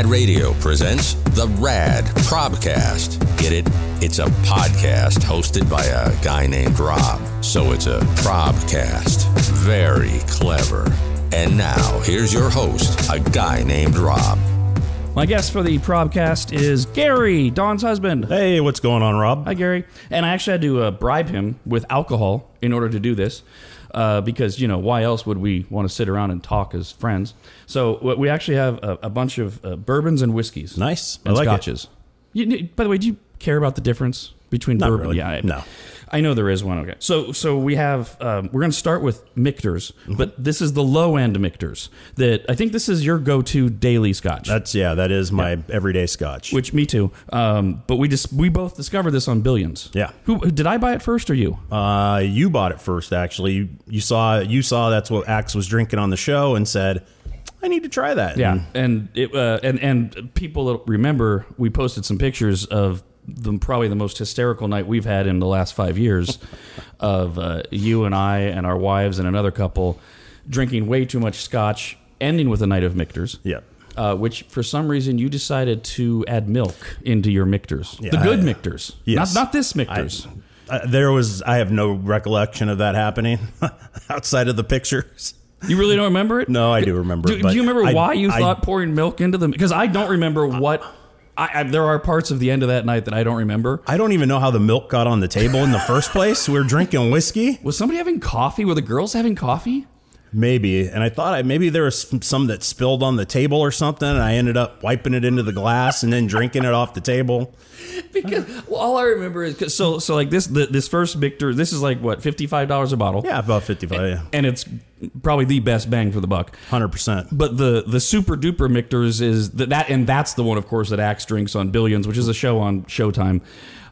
Rad Radio presents the Rad Probcast. Get it? It's a podcast hosted by a guy named Rob. So it's a Probcast. Very clever. And now, here's your host, a guy named Rob. My guest for the Probcast is Gary, Dawn's husband. Hey, what's going on, Rob? Hi, Gary. And I actually had to uh, bribe him with alcohol in order to do this. Uh, because you know why else would we want to sit around and talk as friends? So we actually have a, a bunch of uh, bourbons and whiskeys, Nice. I and like it. scotches. You, by the way, do you care about the difference between Not bourbon? really. Yeah, I, No. I know there is one. Okay, so so we have um, we're going to start with Michter's, Mm-hmm. but this is the low end Michter's. That I think this is your go to daily scotch. That's yeah, that is my everyday scotch. which me too. Um, but we just we both discovered this on Billions. Yeah. Who did I buy it first or you? uh, you bought it first, actually. You, you saw you saw that's what Axe was drinking on the show and said, "I need to try that." Yeah. And And it uh, and and people remember we posted some pictures of the probably the most hysterical night we've had in the last five years of uh, you and I and our wives and another couple drinking way too much scotch, ending with a night of Michter's. yeah, Uh, which for some reason you decided to add milk into your Michter's, the good I- Michter's, Yes. not not this I, Michter's. uh, there was I have no recollection of that happening outside of the pictures. You really don't remember it? No, I do remember. Do, do you remember I- why you I- thought pouring milk into them? Because I don't remember what. I, I, there are parts of the end of that night that I don't remember. I don't even know how the milk got on the table in the first place. We are drinking whiskey, Was somebody having coffee? Were the girls having coffee? Maybe, and I thought I, maybe there was some that spilled on the table or something, and I ended up wiping it into the glass and then drinking it off the table. Because well, all I remember is 'cause- so so like this the, this first Michter. This is like what fifty five dollars a bottle. Yeah, about fifty-five. Yeah, and it's probably the best bang for the buck. hundred percent. But the the super duper Michter's is that, that and that's the one, of course, that Axe drinks on Billions, which is a show on Showtime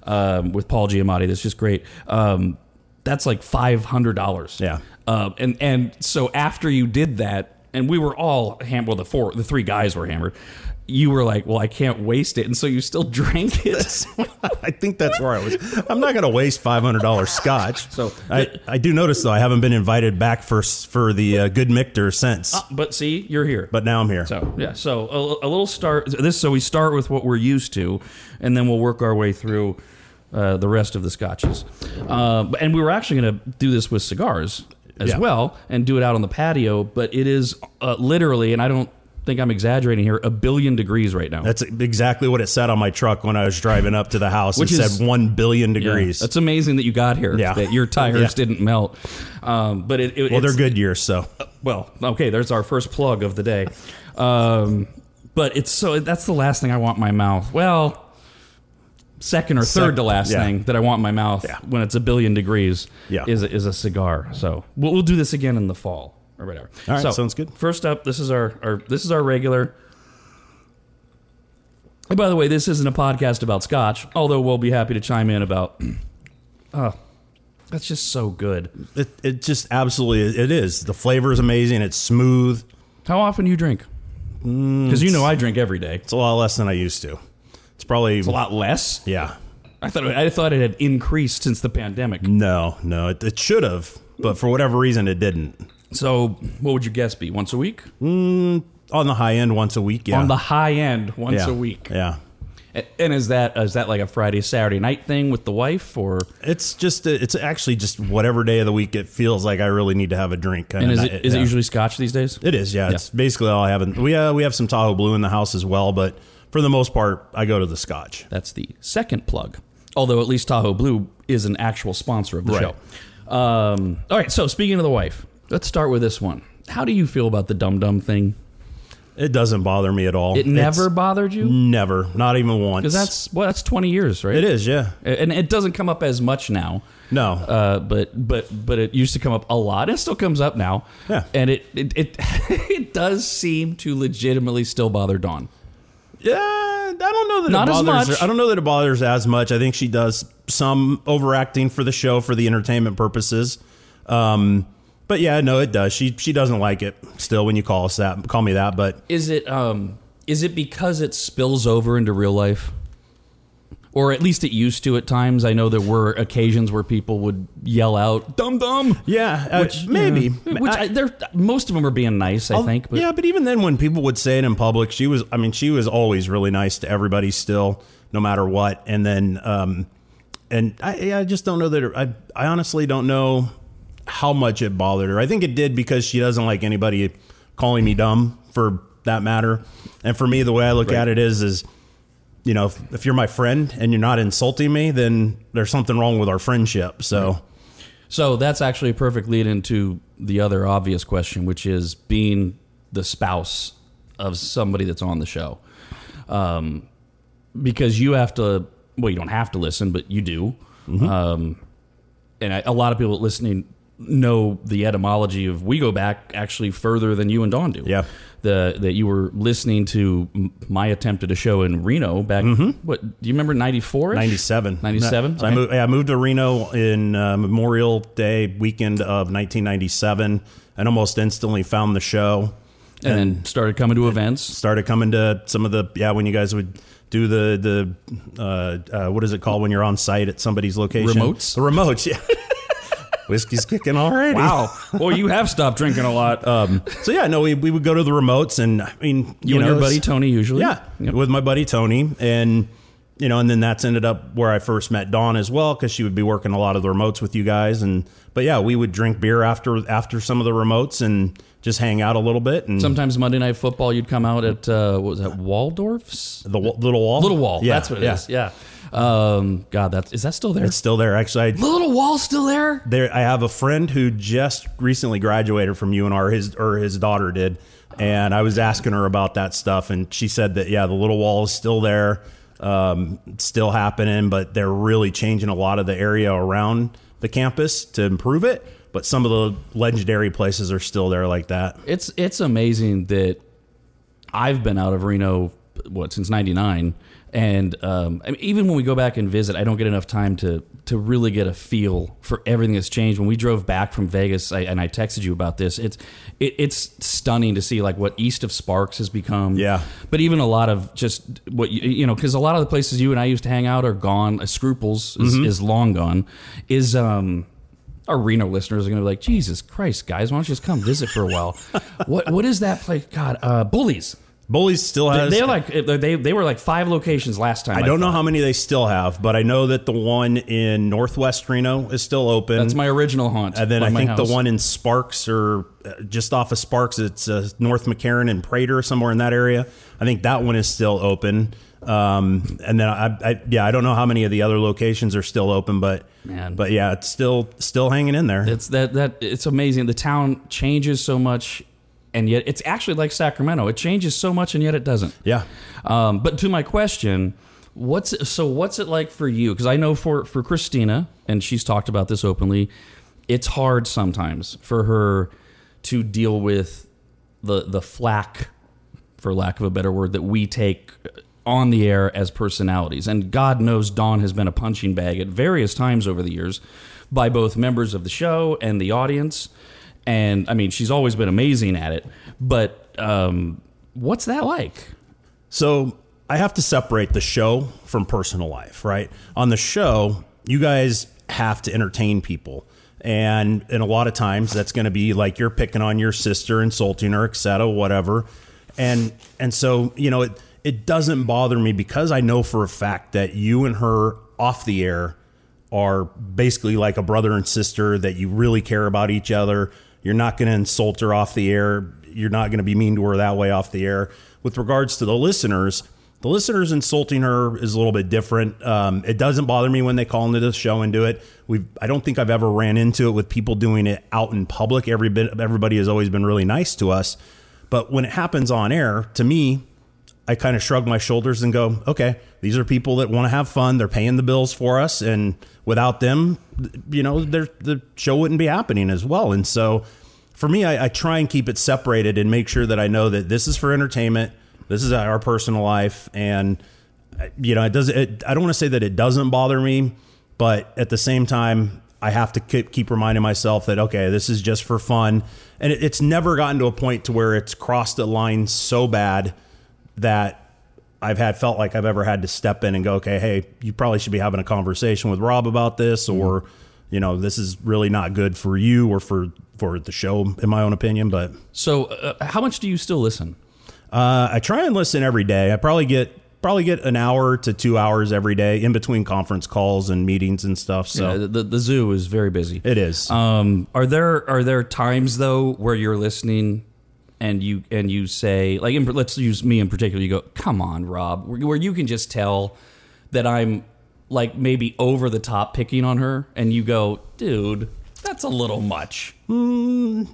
um, with Paul Giamatti. That's just great. Um, that's like five hundred dollars. Yeah. Um, and and so after you did that, and we were all hammered. Well, the four, the three guys were hammered. You were like, "Well, I can't waste it," and so you still drank it. I think that's where I was. I'm not going to waste five hundred dollars scotch. So- I, I do notice though I haven't been invited back for for the uh, good Michter since. but see, you're here. but now I'm here. So yeah, so a, a little start. This so we start with what we're used to, and then we'll work our way through uh, the rest of the scotches. Uh, and we were actually going to do this with cigars as Yeah. well, and do it out on the patio. But it is uh, literally, and I don't think I'm exaggerating here, a billion degrees right now. That's exactly what it said on my truck when I was driving up to the house. Which it is- said one billion Yeah, degrees. That's amazing that you got here. Yeah. That your tires Yeah. didn't melt. Um, but it, it well, they're Goodyears, so Well, okay, there's our first plug of the day. Um, but it's so that's the last thing I want my mouth. Well, second or third to last yeah. thing that I want in my mouth Yeah. when it's a billion degrees Yeah. is a, is a cigar. So we'll, we'll do this again in the fall or whatever. All right, so, sounds good. First up, this is our, our this is our regular. And by the way, this isn't a podcast about scotch, although we'll be happy to chime in about. Oh, that's just so good. it, it just absolutely it is. The flavor is amazing. It's smooth. How often do you drink? Mm, Because you know I drink every day. It's a lot less than I used to. It's probably a lot less. yeah. I thought I thought it had increased since the pandemic. No, no, it, it should have, but for whatever reason, it didn't. So, what would your guess be? Once a week? On the high end, once a week. Yeah. On the high end, once yeah. a week. Yeah. And is that is that like a Friday Saturday night thing with the wife, or It's just it's actually just whatever day of the week it feels like I really need to have a drink. and is night- it is yeah. it usually Scotch these days? It is, yeah. It's basically all I have. In, we uh, we have some Tahoe Blue in the house as well, but for the most part, I go to the Scotch. That's the second plug. Although at least Tahoe Blue is an actual sponsor of the Right. show. Um, all right. So speaking of the wife, let's start with this one. How do you feel about the dum dum thing? It doesn't bother me at all. It never It's bothered you never, not even once. because that's well, that's twenty years, right? it is, yeah. and it doesn't come up as much now. No, Uh, but but but it used to come up a lot. It still comes up now. Yeah. and it it it, it does seem to legitimately still bother Dawn. Yeah. I don't know that Not it as bothers much. her. I don't know that it bothers as much. I think she does some overacting for the show for the entertainment purposes. Um, but yeah, no, it does. She she doesn't like it still when you call us that, call me that. But Is it um is it because it spills over into real life? Or at least it used to at times. I know there were occasions where people would yell out "dum dum." Yeah, uh, Which maybe. yeah, which I- they're most of them are being nice, I I'll- think. But yeah, but even then, when people would say it in public, she was. I mean, she was always really nice to everybody, still, no matter what. And then, um, and I, I just don't know that. It, I, I honestly don't know how much it bothered her. I think it did because she doesn't like anybody calling me dumb, for that matter. And for me, the way I look at it is, is you know, if, if you're my friend and you're not insulting me, then there's something wrong with our friendship. So. So that's actually a perfect lead into the other obvious question, which is being the spouse of somebody that's on the show. Um, because you have to, well, you don't have to listen, but you do. Um, and I, a lot of people listening know the etymology of we go back actually further than you and Dawn do. Yeah. The that you were listening to my attempt at a show in Reno back. What do you remember? Ninety four. 97. 97? So I, Okay. moved, I moved to Reno in uh, Memorial Day weekend of 1997 and almost instantly found the show. and then started coming to events. Started coming to some of the, yeah, when you guys would do the, the uh, uh, what is it called when you're on site at somebody's location? Remotes? The remotes, yeah. Whiskey's kicking already. Wow. well, you have stopped drinking a lot. Um, so yeah, no, we, we would go to the remotes and I mean, you, you, and know, your buddy Tony usually. Yeah, Yep. with my buddy Tony, and you know, and then that's ended up where I first met Dawn as well because she would be working a lot of the remotes with you guys, and but yeah, we would drink beer after after some of the remotes and just hang out a little bit and Sometimes Monday Night Football, you'd come out at uh, what was that Waldorf's the little wall, Little Wall. Yeah, that's what it yeah. is. Yeah. Um, God, that is that still there? It's still there. Actually, I, the Little Wall still there? there I have a friend who just recently graduated from UNR. His or his daughter did, and I was asking her about that stuff, and she said that yeah, the little wall is still there, um, still happening, but they're really changing a lot of the area around the campus to improve it. But some of the legendary places are still there like that. It's it's amazing that I've been out of Reno what since '99, and um, I mean, even when we go back and visit, I don't get enough time to to really get a feel for everything that's changed. When we drove back from Vegas, I, and I texted you about this, it's it, it's stunning to see like what east of Sparks has become. Yeah. but even a lot of just what you, you know, because a lot of the places you and I used to hang out are gone. Uh, Scruples is, is long gone. Is um our Reno listeners are going to be like, Jesus Christ, guys, why don't you just come visit for a while? what what is that place? God, uh, Bully's. Bully's still has. They're like they they were like five locations last time. I don't know how many they still have, but I know that the one in Northwest Reno is still open. That's my original haunt. And then I think the one in Sparks or uh, just off of Sparks, it's uh, North McCarran and Prater, somewhere in that area. I think that one is still open. Um, and then I, I, yeah, I don't know how many of the other locations are still open, but Man. but yeah, it's still still hanging in there. It's that that it's amazing. The town changes so much, and yet it's actually like Sacramento. It changes so much, and yet it doesn't. yeah. Um, but to my question, what's so what's it like for you? Because I know for for Christina, and she's talked about this openly. It's hard sometimes for her to deal with the the flack, for lack of a better word, that we take on the air as personalities. And God knows Dawn has been a punching bag at various times over the years by both members of the show and the audience. And I mean, she's always been amazing at it. But um, what's that like? So I have to separate the show from personal life, right? On the show, you guys have to entertain people. And and a lot of times that's going to be like you're picking on your sister, insulting her, etc., whatever. And and so, you know, it it doesn't bother me because I know for a fact that you and her off the air are basically like a brother and sister that you really care about each other. You're not going to insult her off the air. You're not going to be mean to her that way off the air. With regards to the listeners, the listeners insulting her is a little bit different. Um, it doesn't bother me when they call into the show and do it. We I don't think I've ever ran into it with people doing it out in public. Every bit, everybody has always been really nice to us. But when it happens on air, to me, I kind of shrug my shoulders and go, okay, these are people that want to have fun. They're paying the bills for us. And without them, you know, the show wouldn't be happening as well. And so for me, I, I try and keep it separated and make sure that I know that this is for entertainment. This is our personal life. And, you know, it does it, I don't want to say that it doesn't bother me, but at the same time, I have to keep, reminding myself that, okay, this is just for fun. And it, it's never gotten to a point to where it's crossed a line so bad that I've had felt like I've ever had to step in and go, okay, hey, you probably should be having a conversation with Rob about this, or you know, this is really not good for you or for for the show, in my own opinion. But So, uh, how much do you still listen? uh, I try and listen every day. I probably get probably get an hour to two hours every day in between conference calls and meetings and stuff. So Uh, the, the zoo is very busy. it is. Um, are there are there times though where you're listening and you and you say like in, let's use me in particular. You go, come on, Rob, where, where you can just tell that I'm like maybe over the top picking on her, and you go, dude, that's a little much.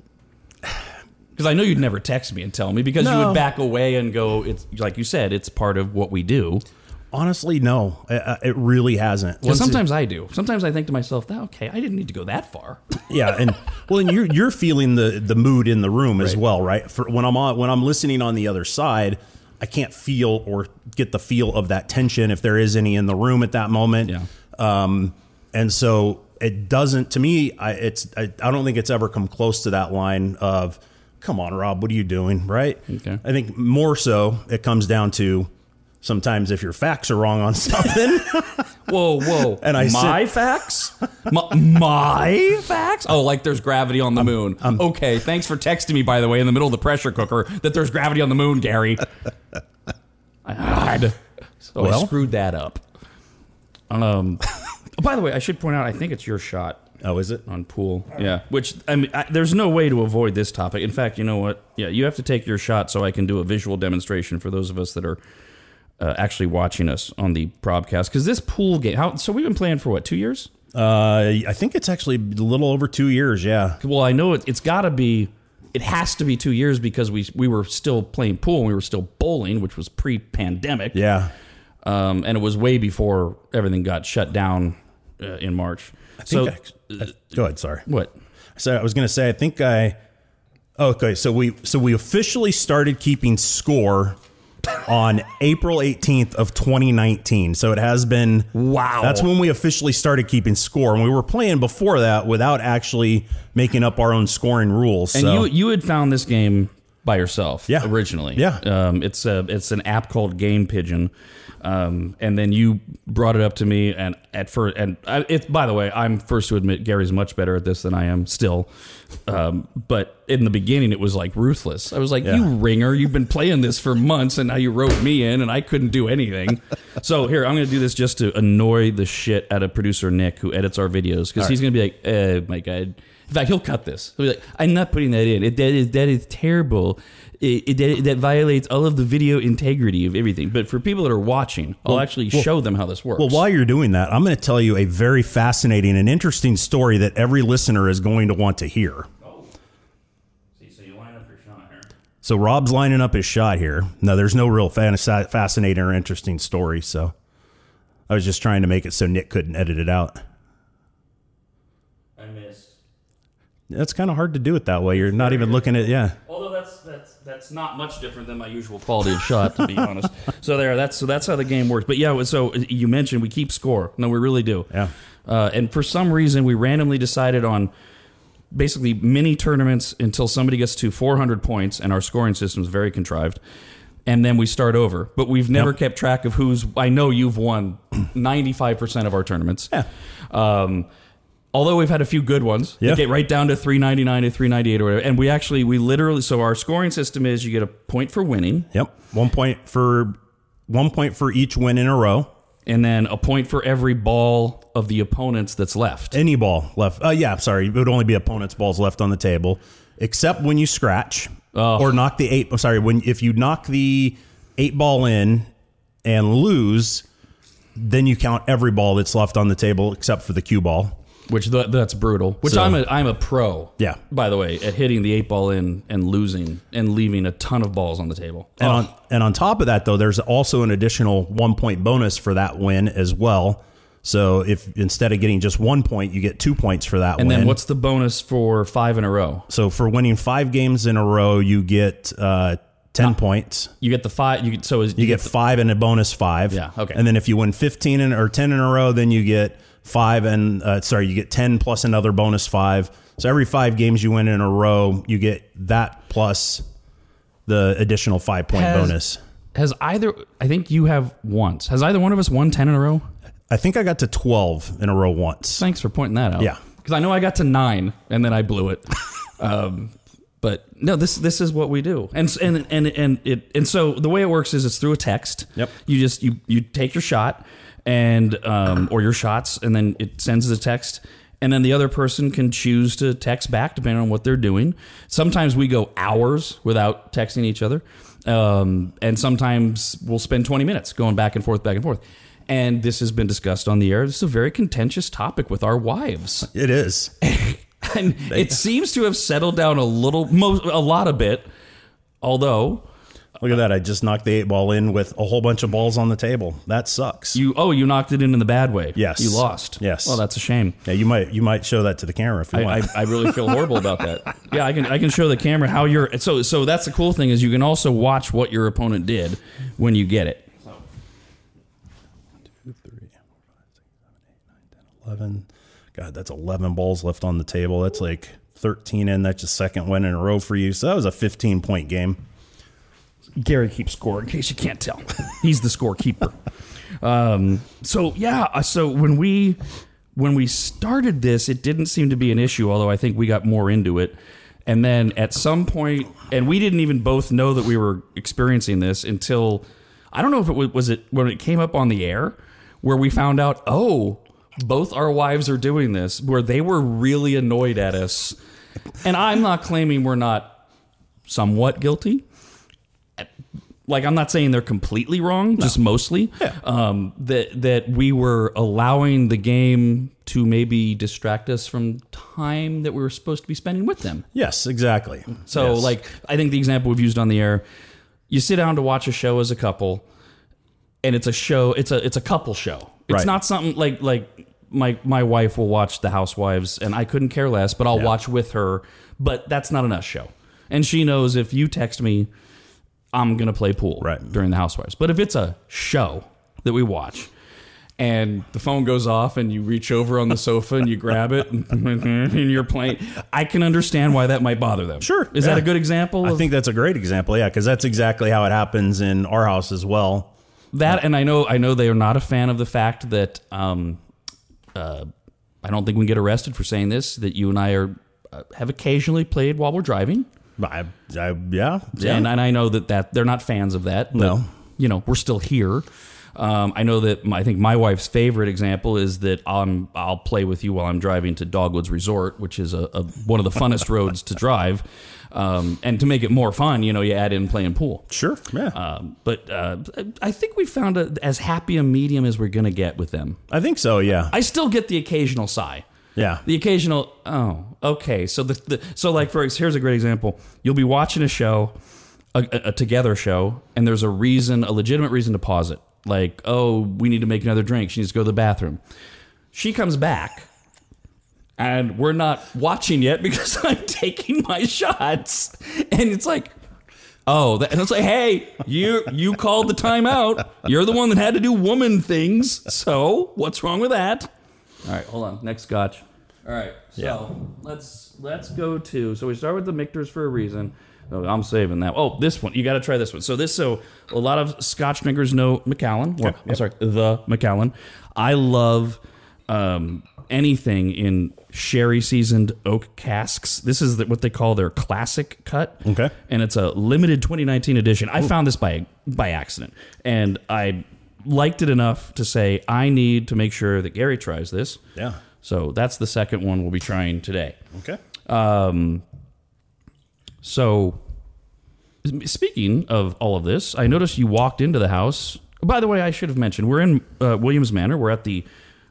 Because I know you'd never text me and tell me because you would back away and go, it's like you said, it's part of what we do. Honestly, no, it really hasn't. Because Once it- sometimes I do. Sometimes I think to myself, that okay, I didn't need to go that far. yeah, and well, and you're you're feeling the the mood in the room as well, right? For when I'm on when I'm listening on the other side, I can't feel or get the feel of that tension if there is any in the room at that moment. Yeah. Um, and so it doesn't to me. I it's I, I don't think it's ever come close to that line of, "Come on, Rob, what are you doing?" Right? Okay. I think more so it comes down to sometimes if your facts are wrong on something. Whoa, whoa! And I my facts, my, my facts. Oh, like there's gravity on the moon. okay, thanks for texting me, by the way, in the middle of the pressure cooker that there's gravity on the moon, Gary. God. So I screwed that up. Um. oh, by the way, I should point out, I think it's your shot oh, is it? on pool. Yeah. Which I mean, I, there's no way to avoid this topic. In fact, you know what? Yeah, you have to take your shot so I can do a visual demonstration for those of us that are uh, actually watching us on the broadcast. Because this pool game, how so we've been playing for what two years? Uh, I think it's actually a little over two years. Yeah. Well, I know it, it's got to be. It has to be two years because we we were still playing pool and we were still bowling, which was pre-pandemic. Yeah. Um, and it was way before everything got shut down uh, in March. I So I- I- go ahead. Sorry. what? So I was going to say, I think I. oh, Okay, so we so we officially started keeping score on April 18th of 2019. So it has been Wow. That's when we officially started keeping score, and we were playing before that without actually making up our own scoring rules. And so. you you had found this game by yourself, Yeah. originally, Yeah. Um, it's a it's an app called Game Pigeon, um, and then you brought it up to me, and at first, and I, it. By the way, I'm first to admit Gary's much better at this than I am still, um, but in the beginning it was like ruthless. I was like, Yeah. you ringer, you've been playing this for months, and now you wrote me in, and I couldn't do anything. so here, I'm going to do this just to annoy the shit out of producer Nick, who edits our videos, because he's going to be like, oh my god. In fact, he'll cut this. He'll be like, "I'm not putting that in. It, that is that is terrible. It, it- that, that violates all of the video integrity of everything." But for people that are watching, I'll actually show them how this works. well, while you're doing that, I'm going to tell you a very fascinating and interesting story that every listener is going to want to hear. See, so you line up your shot here. So Rob's lining up his shot here. No, there's no real fan- fascinating or interesting story. So I was just trying to make it so Nick couldn't edit it out. I missed. It's kind of hard to do it that way. You're not even looking at yeah. Although that's that's that's not much different than my usual quality of shot, to be honest. So there, that's so that's how the game works. But yeah, so you mentioned we keep score. No, we really do. Yeah. Uh, and for some reason, we randomly decided on basically mini tournaments until somebody gets to 400 points, and our scoring system is very contrived. And then we start over. But we've never Yep. kept track of who's. I know you've won 95% of our tournaments. Yeah. Um, although we've had a few good ones, Yeah. get right down to 399 to 398 or whatever. And we actually, we literally, so our scoring system is you get a point for winning, Yep. One point for one point for each win in a row. and then a point for every ball of the opponents that's left. Any ball left. Uh, yeah, sorry. It would only be opponent's balls left on the table, except when you scratch Oh. or knock the eight. I'm sorry. When if you knock the eight ball in and lose, then you count every ball that's left on the table except for the cue ball. Which th- that's brutal. Which So- I'm a I'm a pro. Yeah. By the way, at hitting the eight ball in and losing and leaving a ton of balls on the table. And Oh, on and on top of that, though, there's also an additional one point bonus for that win as well. So if instead of getting just one point, you get two points for that and win. then what's the bonus for five in a row? so for winning five games in a row, you get uh, ten points. You get the five. You get so is You get five and a bonus five. Yeah, okay. And then if you win fifteen in, or ten in a row, then you get five and uh, sorry, you get ten plus another bonus five. So every five games you win in a row, you get that plus the additional five point Has- bonus. has either I think you have once. Has either one of us won 10 in a row? I think I got to 12 in a row once. Thanks for pointing that out. Yeah. Because I know I got to 9 and then I blew it. um but no, this this is what we do, and and and and it and so the way it works is it's through a text. Yep. You just you you take your shot, and um or your shots, and then it sends the text, and then the other person can choose to text back depending on what they're doing. Sometimes we go hours without texting each other, um, and sometimes we'll spend twenty minutes going back and forth, back and forth. And this has been discussed on the air. This is a very contentious topic with our wives It is. and it seems to have settled down a little, mo- a lot a bit. Although Look at that. I just knocked the eight ball in with a whole bunch of balls on the table. That sucks. you, oh, you knocked it in in the bad way. Yes. you lost. Yes. well, that's a shame. yeah, you might you might show that to the camera if you I, I, want. I really feel horrible about that. Yeah, I can I can show the camera how you're. So so that's the cool thing is you can also watch what your opponent did when you get it. Two, three, four, five, six, seven, eight, nine, 10, 11. God, that's 11 balls left on the table. That's like 13 in. That's your second win in a row for you. So that was a 15 point game. Gary keeps score in case you can't tell. He's the scorekeeper. Um, so yeah, uh, so when we when we started this, it didn't seem to be an issue. Although I think we got more into it, and then at some point, and we didn't even both know that we were experiencing this until I don't know if it was, was it when it came up on the air where we found out. Oh, both our wives are doing this, where they were really annoyed at us, and I'm not claiming we're not somewhat guilty like I'm not saying they're completely wrong, just mostly. Um, that that we were allowing the game to maybe distract us from time that we were supposed to be spending with them. Yes, exactly. So, Yes. like, I think the example we've used on the air, you sit down to watch a show as a couple, and it's a show. It's a it's a couple show. It's Right. not something like like my my wife will watch The Housewives, and I couldn't care less, but I'll Yeah. watch with her. But that's not an us show, and she knows if you text me, I'm gonna play pool Right. during The Housewives. But if it's a show that we watch. And the phone goes off, and you reach over on the sofa and you grab it, and you're playing. I can understand why that might bother them. Sure, is yeah. that a good example? I think that's a great example. Yeah, because that's exactly how it happens in our house as well. that? And I know, I know they are not a fan of the fact that um, uh, I don't think we can get arrested for saying this. That you and I are uh, have occasionally played while we're driving, I, I, yeah, yeah. and, and I know that that they're not fans of that. But, No. you know we're still here. Um, I know that my, I think my wife's favorite example is that I'm, I'll play with you while I'm driving to Dogwoods Resort, which is a, a one of the funnest roads to drive. Um, and to make it more fun, you know, you add in playing pool. sure. Yeah, Um, but uh, I think we found a, as happy a medium as we're going to get with them. I think so. Yeah, I still get the occasional sigh. Yeah. The occasional, oh, okay. So the, the so like for here's a great example. You'll be watching a show, a, a, a together show, and there's a reason, a legitimate reason to pause it. Like, oh, we need to make another drink. She needs to go to the bathroom. She comes back, and we're not watching yet because I'm taking my shots, and it's like. Oh, that, and it's like, hey, you you called the timeout. You're the one that had to do woman things. So what's wrong with that? All right, hold on. Next scotch. All right, so Yeah. let's let's go to. So we start with the Michter's for a reason. Oh, I'm saving that. Oh, this one. You got to try this one. So this. So a lot of Scotch drinkers know Macallan. Or, I'm sorry, the Macallan. I love um, anything in sherry seasoned oak casks. This is the, what they call their classic cut. Okay. and it's a limited 2019 edition. I found this by by accident, and I liked it enough to say I need to make sure that Gary tries this. Yeah. So that's the second one we'll be trying today. Okay. Um, so, speaking of all of this, I noticed you walked into the house. By the way, I should have mentioned we're in uh, Williams Manor. We're at the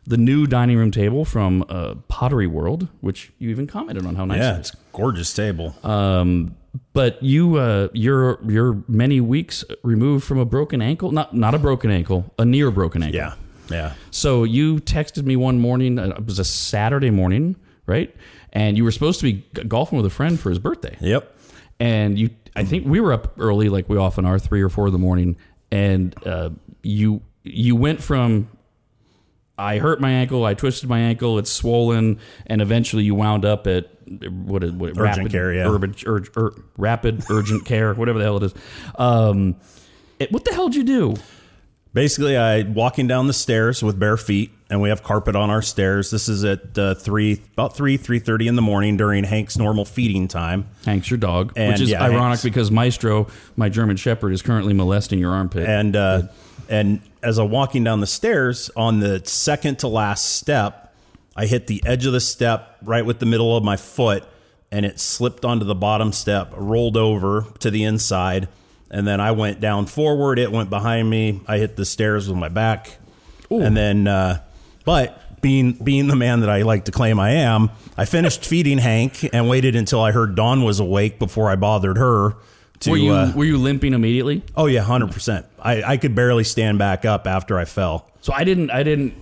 the new dining room table from uh, Pottery World, which you even commented on how nice Yeah, it it's gorgeous table. Um, but you, uh, you're you're many weeks removed from a broken ankle. Not not a broken ankle, a near broken ankle. yeah. Yeah. So you texted me one morning. uh, It was a Saturday morning, right? And you were supposed to be golfing with a friend for his birthday. Yep. And you, I think we were up early, like we often are, three or four in the morning. And uh, you you went from I hurt my ankle, I twisted my ankle, it's swollen, and eventually you wound up at what, what Urgent rapid, care, yeah. urgent, ur, ur, rapid urgent care, whatever the hell it is. Um, It- what the hell did you do? Basically, I walking down the stairs with bare feet, and we have carpet on our stairs. This is at uh, three, about three, three thirty in the morning during Hank's normal feeding time. Hank's your dog, And, which is yeah, ironic Hank's- because Maestro, my German Shepherd, is currently molesting your armpit. And uh, and as I'm walking down the stairs, on the second to last step, I hit the edge of the step right with the middle of my foot, and it slipped onto the bottom step, rolled over to the inside, and then I went down forward. It went behind me. I hit the stairs with my back, and then, uh, but being being the man that I like to claim I am, I finished feeding Hank and waited until I heard Dawn was awake before I bothered her. To, were you uh, were you limping immediately? Oh yeah, hundred percent. I I could barely stand back up after I fell. So I didn't I didn't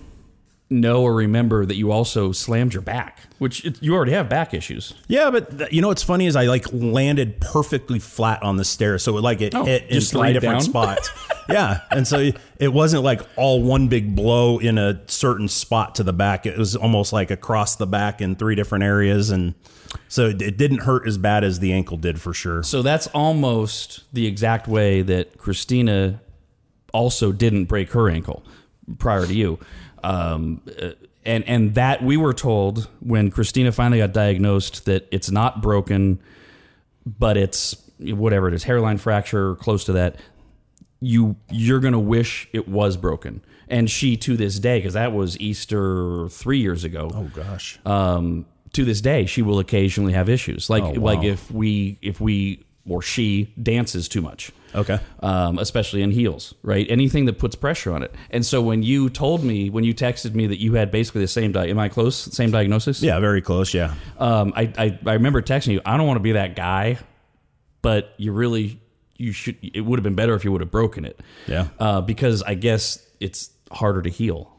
know or remember that you also slammed your back, which it, you already have back issues. Yeah, but th- you know what's funny is I like landed perfectly flat on the stairs, so it like it Oh, hit in just three different down? spots. yeah, and so it wasn't like all one big blow in a certain spot to the back. It was almost like across the back in three different areas, and so it, didn't hurt as bad as the ankle did for sure. So that's almost the exact way that Christina also didn't break her ankle prior to you. Um, uh, and and that we were told when Christina finally got diagnosed that it's not broken, but it's whatever it is, hairline fracture or close to that. You you're gonna wish it was broken. And she to this day, because that was Easter three years ago Oh gosh, um, to this day, she will occasionally have issues. Like Oh, wow. like if we if we or she dances too much. Okay. Um, especially in heels, right? Anything that puts pressure on it. And so when you told me, when you texted me that you had basically the same di- am I close? Same diagnosis? yeah, very close. Yeah, Um, I, I I remember texting you. I don't want to be that guy, but you really you should. It would have been better if you would have broken it. Yeah. Uh, because I guess it's harder to heal.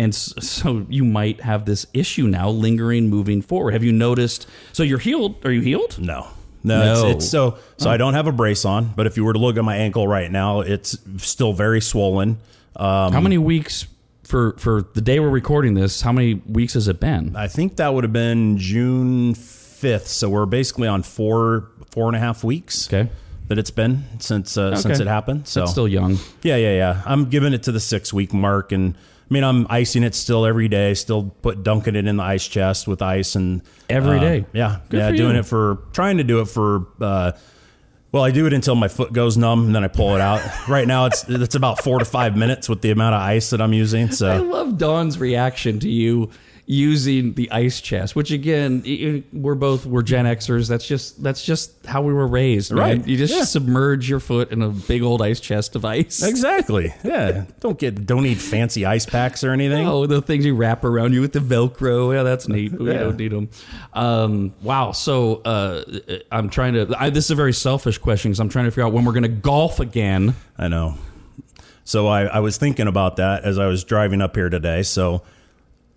And so you might have this issue now lingering moving forward. Have you noticed? So you're healed. Are you healed? no. No, No. It's, it's so so. I don't have a brace on, but if you were to look at my ankle right now, it's still very swollen. Um, How many weeks for for the day we're recording this? How many weeks has it been? I think that would have been June fifth. So we're basically on four four and a half weeks. Okay. That it's been since uh, since it happened. So That's still young. yeah, yeah, yeah. I'm giving it to the six week mark, and I mean I'm icing it still every day. Still put dunking it in the ice chest with ice and Every uh, day? Yeah, Good yeah. Doing you. it for trying to do it for. Uh, well, I do it until my foot goes numb, and then I pull it out. right now, it's it's about four to five minutes with the amount of ice that I'm using. So I love Dawn's reaction to you using the ice chest, which again, we're both we're Gen Xers. That's just that's just how we were raised, man. Right. You just Yeah. submerge your foot in a big old ice chest of ice. exactly, yeah. Don't get don't need fancy ice packs or anything. Oh, the things you wrap around you with the Velcro. Yeah, that's neat. We Yeah. don't need them. Um, wow. So uh, I'm trying to. I, this is a very selfish question because I'm trying to figure out when we're going to golf again. I know. So I, I was thinking about that as I was driving up here today. So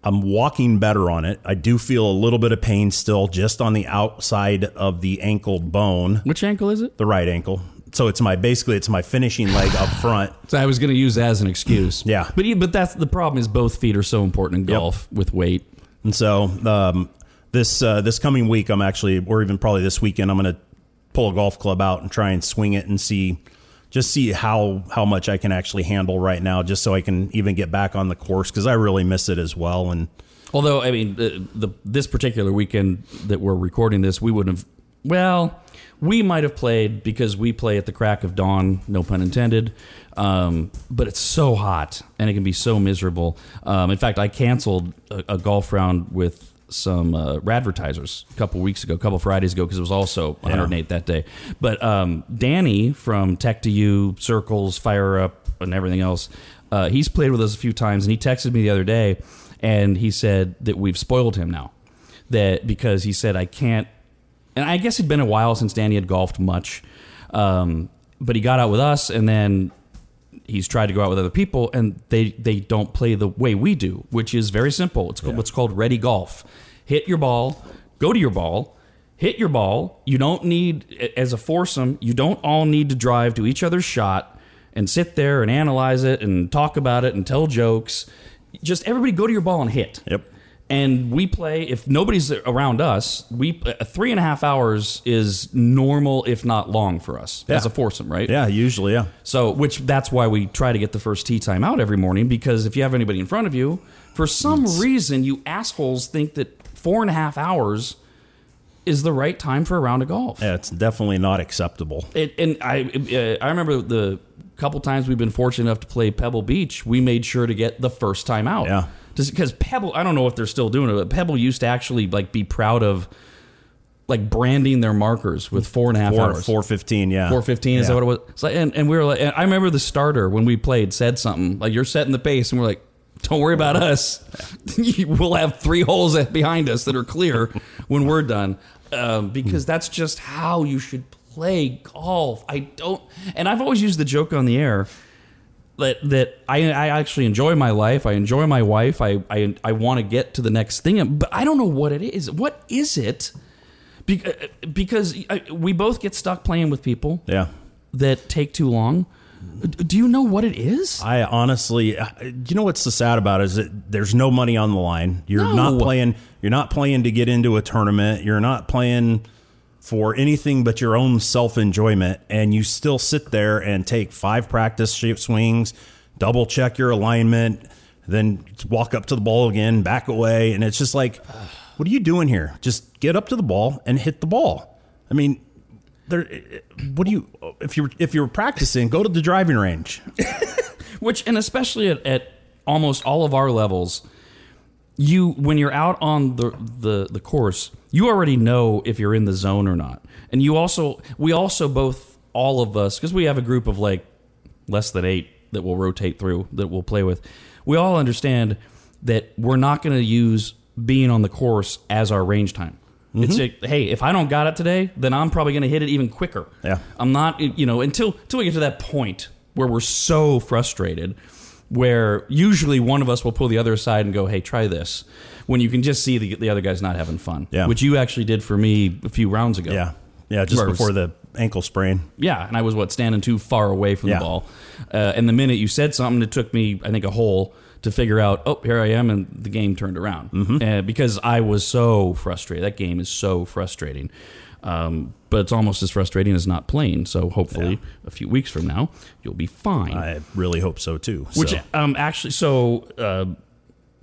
I'm walking better on it. I do feel a little bit of pain still just on the outside of the ankle bone, Which ankle is it? the right ankle. So it's my basically it's my finishing leg up front. So I was going to use that as an excuse. Yeah. But yeah, but that's the problem is both feet are so important in Yep. golf with weight. And so um, this uh, this coming week, I'm actually, or even probably this weekend, I'm going to pull a golf club out and try and swing it and see, just see how how much I can actually handle right now, just so I can even get back on the course because I really miss it as well. And Although I mean, the, the this particular weekend that we're recording this, we wouldn't have. Well, we might have played because we play at the crack of dawn. No pun intended. Um, but it's so hot and it can be so miserable. Um, in fact, I canceled a, a golf round with some uh, advertisers a couple weeks ago, a couple Fridays ago, because it was also 108 that day. But um, Danny from Tech to You, Circles, Fire Up, and everything else, uh, he's played with us a few times, and he texted me the other day, and he said that we've spoiled him now. That because he said I can't, and I guess it'd been a while since Danny had golfed much, um, but he got out with us, and then he's tried to go out with other people and they they don't play the way we do which is very simple. It's called, what's called ready golf. Hit your ball go to your ball hit your ball. You don't need as a foursome you don't all need to drive to each other's shot and sit there and analyze it and talk about it and tell jokes. Just everybody go to your ball and hit. Yep. And we play if nobody's around us. We uh, three and a half hours is normal, if not long, for us as a foursome, right? Yeah, usually, yeah. So, which that's why we try to get the first tee time out every morning because if you have anybody in front of you, for some reason, you assholes think that four and a half hours is the right time for a round of golf. Yeah, it's definitely not acceptable. It, and I, uh, I remember the couple times we've been fortunate enough to play Pebble Beach, we made sure to get the first time out. Yeah. Just because Pebble, I don't know if they're still doing it, but Pebble used to actually like be proud of like branding their markers with four and a half Four, hours. 415, yeah. Four fifteen is that what it was? It's like, and, and we were like, and I remember the starter when we played said something like, "You're setting the pace," and we're like, "Don't worry about us. we'll have three holes behind us that are clear when we're done," um, because that's just how you should play golf. I don't, and I've always used the joke on the air that that I, I actually enjoy my life. I enjoy my wife. I I, I want to get to the next thing, but I don't know what it is. What is it? Uh, Because uh, we both get stuck playing with people Yeah. that take too long. Do you know what it is? I honestly, uh, you know what's so sad about it is that there's no money on the line. You're No. not playing. You're not playing to get into a tournament. You're not playing for anything but your own self enjoyment, and you still sit there and take five practice swings, double check your alignment, then walk up to the ball again, back away, and it's just like, what are you doing here? Just get up to the ball and hit the ball. I mean. There, what do you if you're if you're practicing? Go to the driving range. Which, and especially at, at almost all of our levels, you when you're out on the, the the course, you already know if you're in the zone or not. And you also, we also both, all of us, because we have a group of like less than eight that we'll rotate through that we'll play with. We all understand that we're not going to use being on the course as our range time. It's mm-hmm. like, hey, if I don't got it today, then I'm probably going to hit it even quicker. Yeah. I'm not, you know, until until we get to that point where we're so frustrated, where usually one of us will pull the other aside and go, "Hey, try this," when you can just see the, the other guy's not having fun. Yeah. Which you actually did for me a few rounds ago. Yeah, yeah, just Where it was- before the ankle sprain. Yeah, and I was what standing too far away from Yeah. the ball, uh, and the minute you said something, it took me I think a hole to figure out. Oh, here I am, and the game turned around Mm-hmm. uh, because I was so frustrated. That game is so frustrating, um, but it's almost as frustrating as not playing. So hopefully, a few weeks from now, you'll be fine. I really hope so too. Which so. um actually, so uh,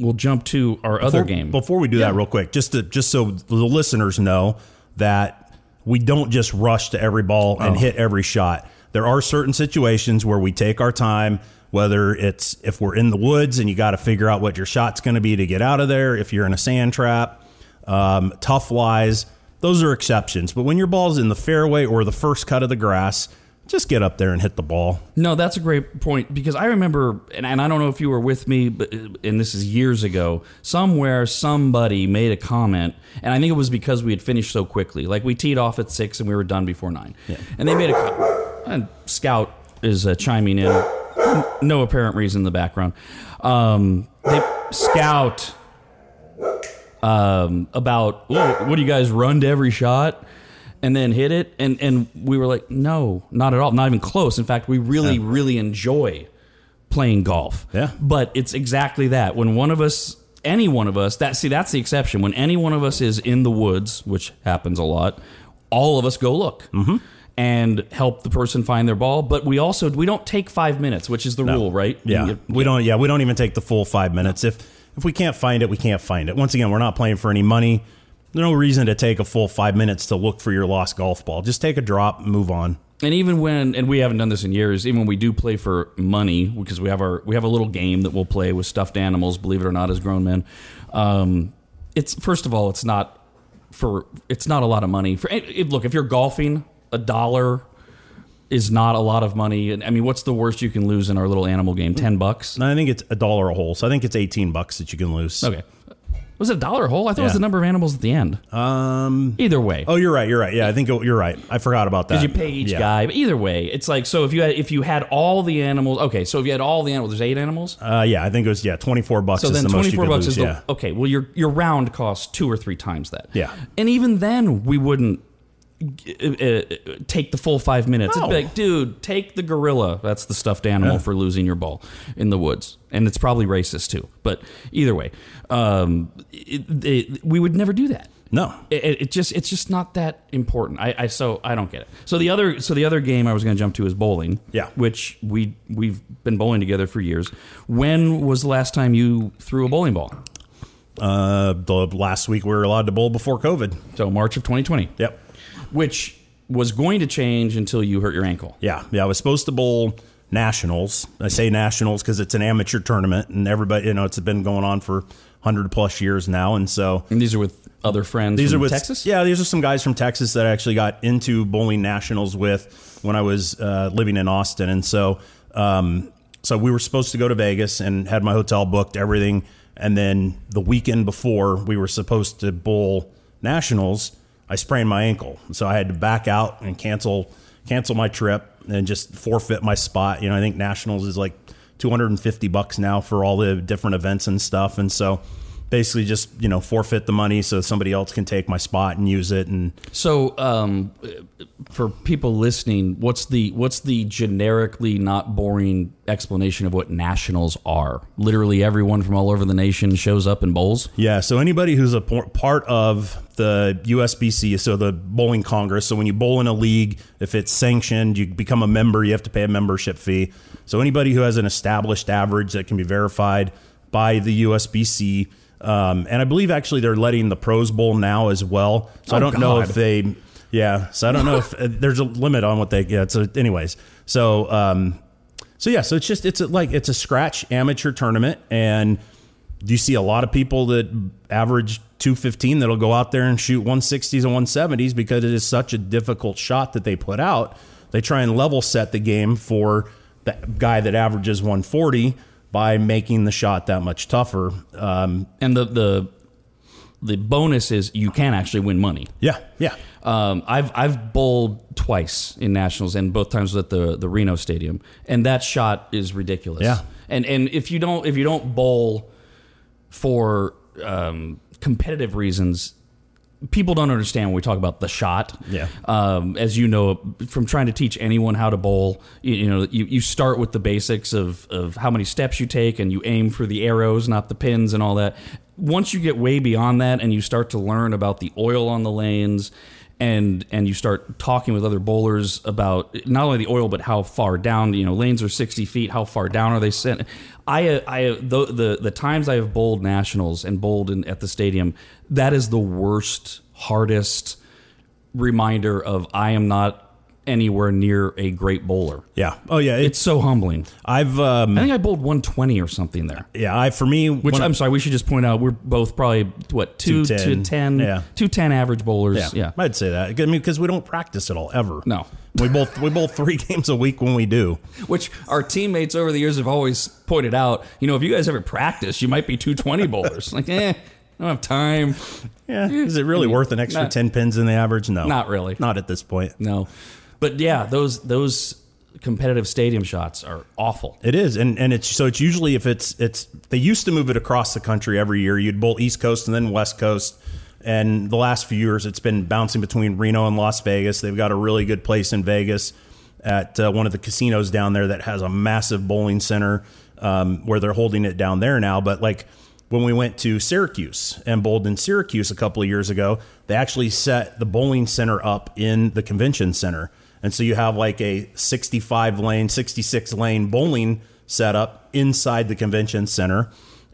we'll jump to our other game. Before we do that, real quick, just to just so the listeners know that we don't just rush to every ball and Oh. hit every shot. There are certain situations where we take our time. Whether it's if we're in the woods and you got to figure out what your shot's going to be to get out of there. If you're in a sand trap, um, tough lies, those are exceptions. But when your ball's in the fairway or the first cut of the grass, just get up there and hit the ball. No, that's a great point because I remember, and, and I don't know if you were with me, but and this is years ago. Somewhere, somebody made a comment, and I think it was because we had finished so quickly. Like we teed off at six and we were done before nine, Yeah. and they made a co- and Scout is uh, chiming in, no apparent reason in the background. Um, they Scout um, about what do you guys run to every shot and then hit it and and we were like no not at all not even close in fact we really really enjoy playing golf Yeah. but it's exactly that when one of us any one of us that see that's the exception when any one of us is in the woods which happens a lot all of us go look Mm-hmm. and help the person find their ball but we also we don't take five minutes which is the rule right Yeah, You- we don't. Yeah, we don't even take the full five minutes. If if we can't find it, we can't find it. Once again, we're not playing for any money. There's no reason to take a full five minutes to look for your lost golf ball. Just take a drop, move on. And even when, and we haven't done this in years, even when we do play for money, because we have our we have a little game that we'll play with stuffed animals. Believe it or not, as grown men, um, it's first of all, it's not for it's not a lot of money. For look, if you're golfing, a dollar is not a lot of money. I mean, what's the worst you can lose in our little animal game? Ten bucks. And I think it's a dollar a hole, so I think it's eighteen bucks that you can lose. Okay, was it a dollar hole? I thought it was Yeah. the number of animals at the end. Um. Either way, Oh, you're right. You're right. Yeah, I think you're right. I forgot about that. Because you pay each Yeah. guy, but either way, it's like so. If you had if you had all the animals, okay. So if you had all the animals, there's eight animals. Uh, yeah, I think it was yeah, twenty four bucks. So is then the most twenty you four could bucks lose, is yeah. the okay. Well, your your round costs two or three times that. Yeah. and even then we wouldn't take the full five minutes. It'd be No. like, dude, take the gorilla. That's the stuffed animal Yeah. for losing your ball in the woods, and it's probably racist too. But either way, um, it, it, we would never do that. No. It, it it just it's just not that important. I, I so I don't get it. So the other so the other game I was going to jump to is bowling. Yeah. which we we've been bowling together for years. When was the last time you threw a bowling ball? Uh, the last week we were allowed to bowl before COVID. So March of 2020. Yep. Which was going to change until you hurt your ankle. Yeah. Yeah. I was supposed to bowl nationals. I say nationals because it's an amateur tournament and everybody, you know, it's been going on for 100 plus years now. And so And these are with other friends these from are with Texas? Yeah, these are some guys from Texas that I actually got into bowling nationals with when I was uh, living in Austin, and so um, so we were supposed to go to Vegas and had my hotel booked, everything, and then the weekend before we were supposed to bowl nationals, I sprained my ankle, so I had to back out and cancel cancel my trip and just forfeit my spot. You know, I think nationals is like 250 bucks now for all the different events and stuff, and so basically just you know forfeit the money so somebody else can take my spot and use it and So, um, for people listening, what's the what's the generically not boring explanation of what nationals are? Literally, everyone from all over the nation shows up in bowls. yeah so anybody who's a por- part of the USBC so the bowling congress so when you bowl in a league if it's sanctioned you become a member you have to pay a membership fee so anybody who has an established average that can be verified by the USBC um, and I believe actually they're letting the pros bowl now as well. So I Oh, don't know if they yeah so I don't know if uh, there's a limit on what they get. So anyways so um, So yeah, so it's just it's a, like it's a scratch amateur tournament, and you see a lot of people that average 215 that'll go out there and shoot 160s and 170s because it is such a difficult shot that they put out. They try and level set the game for the guy that averages 140 by making the shot that much tougher. Um, And the the the bonus is you can actually win money. yeah, yeah, Um, I've I've bowled twice in nationals, and both times at the the Reno Stadium, and that shot is ridiculous. Yeah. and and if you don't if you don't bowl for um, competitive reasons, people don't understand when we talk about the shot. Yeah. Um, as you know, from trying to teach anyone how to bowl, you, you know, you, you start with the basics of, of how many steps you take and you aim for the arrows, not the pins and all that. Once you get way beyond that and you start to learn about the oil on the lanes and and you start talking with other bowlers about not only the oil but how far down you know lanes are 60 feet how far down are they sent i i the the, the times i have bowled nationals and bowled in, at the stadium that is the worst hardest reminder of i am not anywhere near a great bowler yeah. Oh yeah, it's it's so humbling I've um, i think i bowled 120 or something there yeah. I for me which when I- I'm sorry, we should just point out we're both probably what two to 210, ten, yeah. two ten average bowlers. yeah, Yeah, I'd say that. I mean, because we don't practice at all ever. No. we both we both three games a week when we do. which our teammates over the years have always pointed out. You know, if you guys ever practice, you might be two twenty bowlers. like, eh, don't have time. Yeah, is it really worth an extra Not- ten pins in the average? No, Not really. Not at this point. No, but yeah, those those competitive stadium shots are awful. It is, and and it's so it's usually if it's it's they used to move it across the country every year. You'd bowl East Coast and then West Coast, and the last few years it's been bouncing between Reno and Las Vegas. They've got a really good place in Vegas at uh, one of the casinos down there that has a massive bowling center um, where they're holding it down there now. But like when we went to Syracuse and bowled in Syracuse a couple of years ago, they actually set the bowling center up in the convention center. And so you have like a 65 lane, 66 lane bowling setup inside the convention center.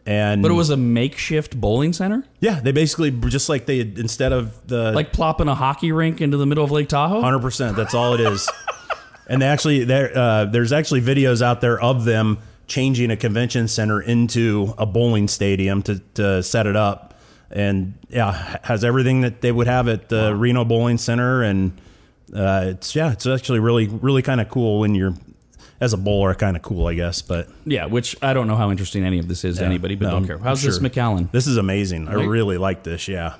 And But it was a makeshift bowling center, yeah, they basically just like they instead of the like plopping a hockey rink into the middle of Lake Tahoe. Hundred percent. That's all it is. and they actually, there, uh, there's actually videos out there of them changing a convention center into a bowling stadium to, to set it up. And yeah, has everything that they would have at the Reno Bowling Center. And uh, it's yeah, it's actually really, really kind of cool when you're as a bowler. Kind of cool, I guess. But Yeah, which I don't know how interesting any of this is to anybody, but no, don't care. How's this. Macallan? this is amazing. I really like this. Yeah.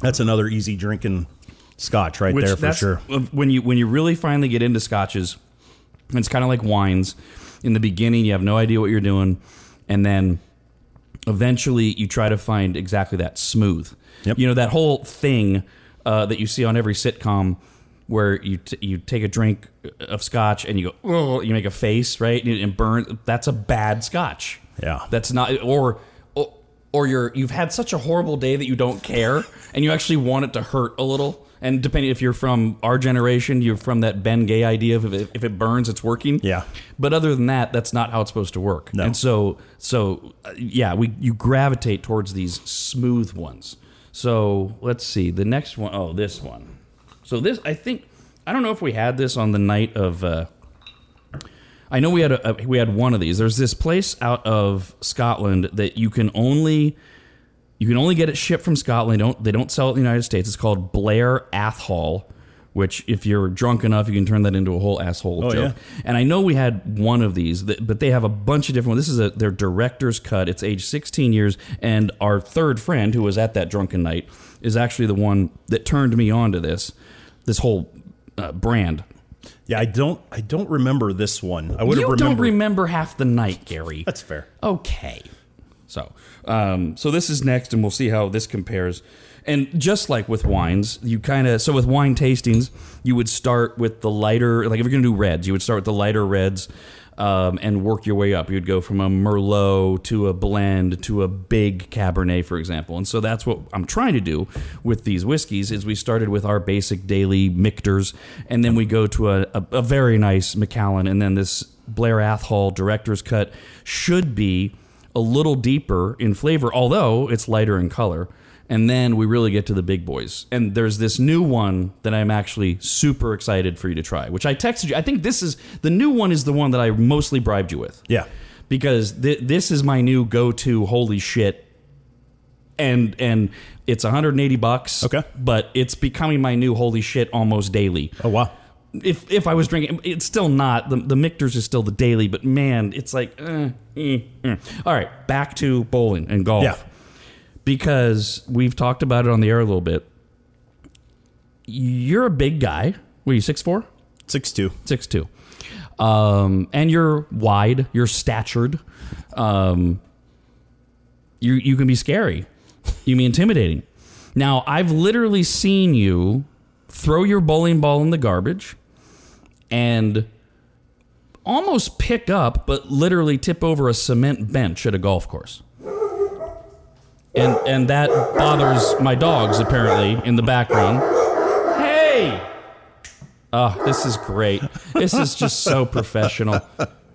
That's another easy drinking scotch right Which there for sure. When you when you really finally get into scotches, it's kind of like wines. In the beginning, you have no idea what you're doing, and then eventually you try to find exactly that smooth. Yep. You know that whole thing uh, that you see on every sitcom where you t- you take a drink of scotch and you go, oh, you make a face, right, and, and burn. That's a bad scotch. Yeah. That's not or. or or you're you've had such a horrible day that you don't care and you actually want it to hurt a little and depending if you're from our generation you're from that Bengay idea of if it, if it burns it's working Yeah. but other than that that's not how it's supposed to work No. and so so uh, yeah we you gravitate towards these smooth ones so let's see the next one oh this one so this i think i don't know if we had this on the night of uh I know we had a, a we had one of these. There's this place out of Scotland that you can only you can only get it shipped from Scotland. They don't they don't sell it in the United States. It's called Blair Athol, which if you're drunk enough, you can turn that into a whole asshole Oh, joke. And I know we had one of these, but they have a bunch of different. ones. This is a their director's cut. It's age 16 years, and our third friend who was at that drunken night is actually the one that turned me on to this this whole uh, brand. Yeah, I don't. I don't remember this one. I would You have don't remember half the night, Gary. That's fair. Okay. So, um, so this is next, and we'll see how this compares. And just like with wines, you kind of so with wine tastings, you would start with the lighter. Like if you're to do reds, you would start with the lighter reds. Um, and work your way up. You'd go from a Merlot to a blend to a big Cabernet, for example. And so that's what I'm trying to do with these whiskeys. Is we started with our basic daily Michter's, and then we go to a, a, a very nice Macallan, and then this Blair Athol Director's Cut should be a little deeper in flavor, although it's lighter in color. And then we really get to the big boys. And there's this new one that I'm actually super excited for you to try, which I texted you. I think this is the new one is the one that I mostly bribed you with. Yeah. Because th- this is my new go-to holy shit and and it's 180 bucks. Okay. But it's becoming my new holy shit almost daily Oh wow. If if I was drinking, it's still not the the Michter's is still the daily, but man, it's like, uh, mm, mm. all right, back to bowling and golf. Yeah. because we've talked about it on the air a little bit. You're a big guy. Were you six four? Six two. Six two, um, and you're wide. You're statured. Um, you you can be scary. You can be intimidating. Now I've literally seen you throw your bowling ball in the garbage and almost pick up, but literally tip over a cement bench at a golf course. And and that bothers my dogs apparently in the background. Hey. Oh, this is great. This is just so professional.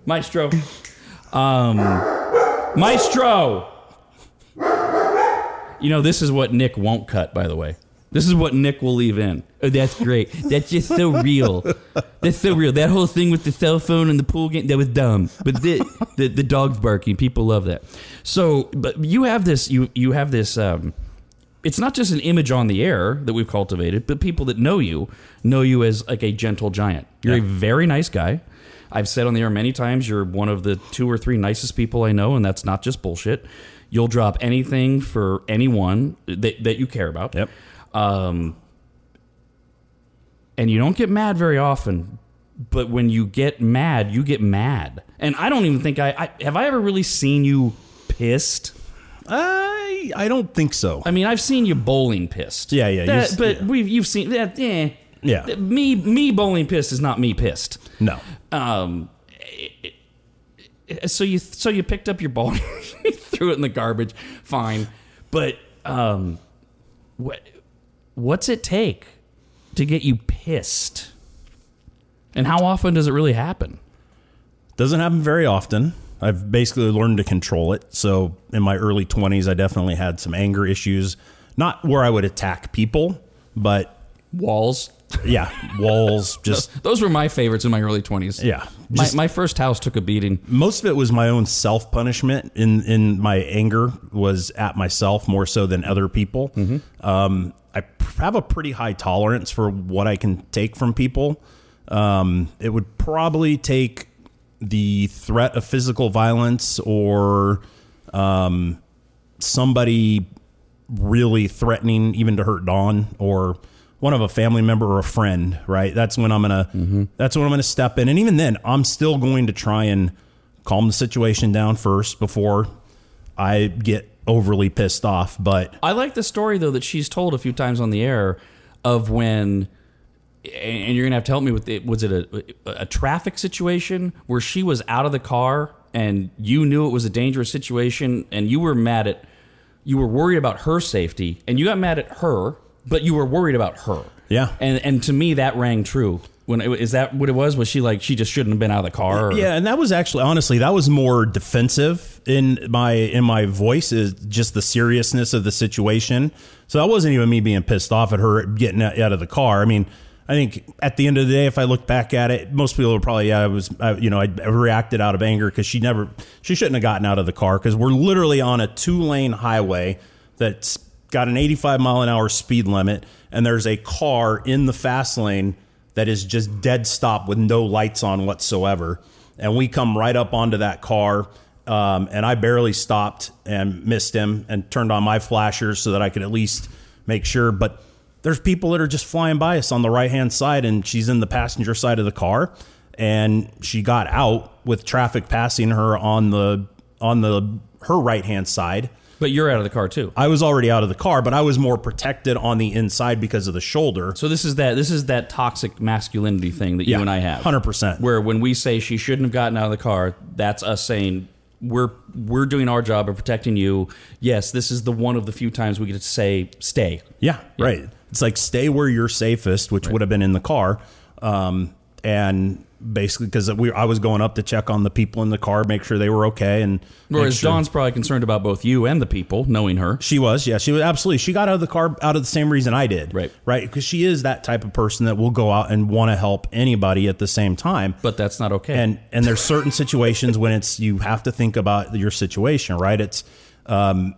Maestro. Um, Maestro. You know, this is what Nick won't cut, by the way. This is what Nick will leave in. Oh, that's great. That's just so real. That's so real. That whole thing with the cell phone and the pool game, that was dumb. But the, the, the dog's barking. People love that. So, but you have this, you, you have this, um, it's not just an image on the air that we've cultivated, but people that know you know you as like a gentle giant. You're a very nice guy. I've said on the air many times you're one of the two or three nicest people I know, and that's not just bullshit. You'll drop anything for anyone that, that you care about. Yep. Um, and you don't get mad very often, but when you get mad, you get mad. And I don't even think I, I have I ever really seen you pissed. I I don't think so. I mean, I've seen you bowling pissed. Yeah, yeah, you That- s- but yeah. we've you've seen that. Eh, Yeah. Me me bowling pissed is not me pissed. No. Um. So you so you picked up your ball, you threw it in the garbage. Fine, but um, what what's it take to get you pissed? And how often does it really happen? Doesn't happen very often. I've basically learned to control it. So in my early 20s, I definitely had some anger issues. Not where I would attack people, but Walls. yeah, walls, just Those were my favorites in my early twenties. yeah. My, Just, my first house took a beating. most of it was my own self punishment. In in my anger was at myself more so than other people. Um, I have a pretty high tolerance for what I can take from people. Um, it would probably take the threat of physical violence or um, somebody really threatening even to hurt Dawn or one of a family member or a friend, right? That's when I'm gonna that's when I'm gonna step in. And even then, I'm still going to try and calm the situation down first before I get overly pissed off. But I like the story though that she's told a few times on the air of when and you're gonna have to help me with it. Was it a, a traffic situation where she was out of the car and you knew it was a dangerous situation and you were mad at, you were worried about her safety and you got mad at her, but you were worried about her. Yeah. And and to me that rang true. When it, is that what it was? Was she like she just shouldn't have been out of the car? or- Yeah, and that was actually honestly that was more defensive in my in my voice is just the seriousness of the situation. So that wasn't even me being pissed off at her getting out of the car. I mean, I think at the end of the day, if I look back at it, most people would probably yeah, I was I, you know I reacted out of anger because she never she shouldn't have gotten out of the car because we're literally on a two lane highway that's got an 85 mile an hour speed limit and there's a car in the fast lane that is just dead stop with no lights on whatsoever. And we come right up onto that car. Um, and I barely stopped and missed him and turned on my flashers so that I could at least make sure. But there's people that are just flying by us on the right hand side, and she's in the passenger side of the car. And she got out with traffic passing her on the on the her right hand side. But you're out of the car too. I was already out of the car, but I was more protected on the inside because of the shoulder. So this is that this is that toxic masculinity thing that you and I have. 100%. Where when we say she shouldn't have gotten out of the car, that's us saying we're we're doing our job of protecting you. Yes, this is the one of the few times we get to say stay. Yeah, right. It's like stay where you're safest, which would have been in the car. Um, and basically, because we, I was going up to check on the people in the car, make sure they were okay, and Whereas sure- Dawn's probably concerned about both you and the people, knowing her. She was, yeah, she was absolutely. She got out of the car out of the same reason I did, Right. Right, because she is that type of person that will go out and want to help anybody at the same time. But that's not okay. and and there's certain situations when it's you have to think about your situation right it's um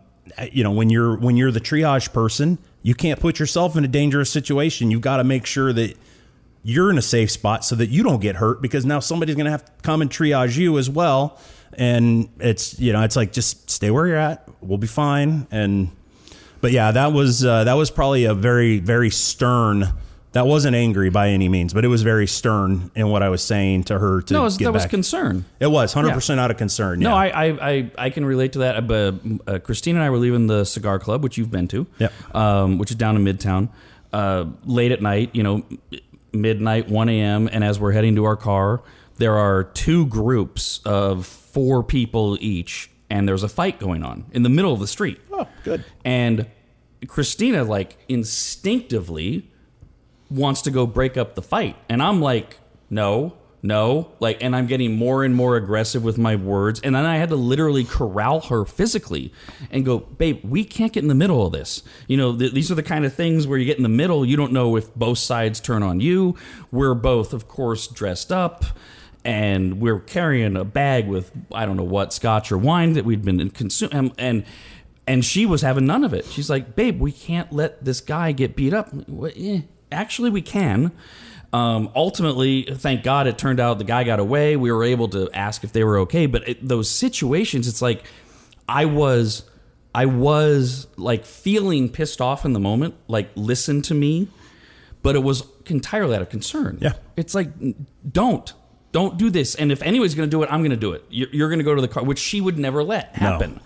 you know when you're when you're the triage person you can't put yourself in a dangerous situation you've got to make sure that you're in a safe spot so that you don't get hurt because now somebody's going to have to come and triage you as well and it's you know it's like just stay where you're at we'll be fine and but yeah that was uh, that was probably a very very stern that wasn't angry by any means but it was very stern in what i was saying to her to no, was- that was concern. It was 100% out of concern. No, yeah. I, I, I, I can relate to that. Uh, But uh, Christine and I were leaving the cigar club, which you've been to, Yep. um, which is down in Midtown, uh, late at night. You know, midnight, one a.m. And as we're heading to our car, there are two groups of four people each, and there's a fight going on in the middle of the street. Oh, good. And Christina, like, instinctively wants to go break up the fight. And I'm like, no, no. Like, and I'm getting more and more aggressive with my words. And then I had to literally corral her physically and go, babe, we can't get in the middle of this. You know, th- these are the kind of things where you get in the middle. You don't know if both sides turn on you. We're both, of course, dressed up. And we're carrying a bag with I don't know what scotch or wine that we'd been consuming, and and she was having none of it. She's like, "Babe, we can't let this guy get beat up." Like, "What? Eh, Actually, we can. Um, ultimately, thank God, it turned out the guy got away. We were able to ask if they were okay. But it, those situations, it's like I was, I was like feeling pissed off in the moment. Like, listen to me, but it was entirely out of concern. Yeah. it's like don't. Don't do this. And if anyone's going to do it, I'm going to do it. You're, you're going to go to the car, which she would never let happen.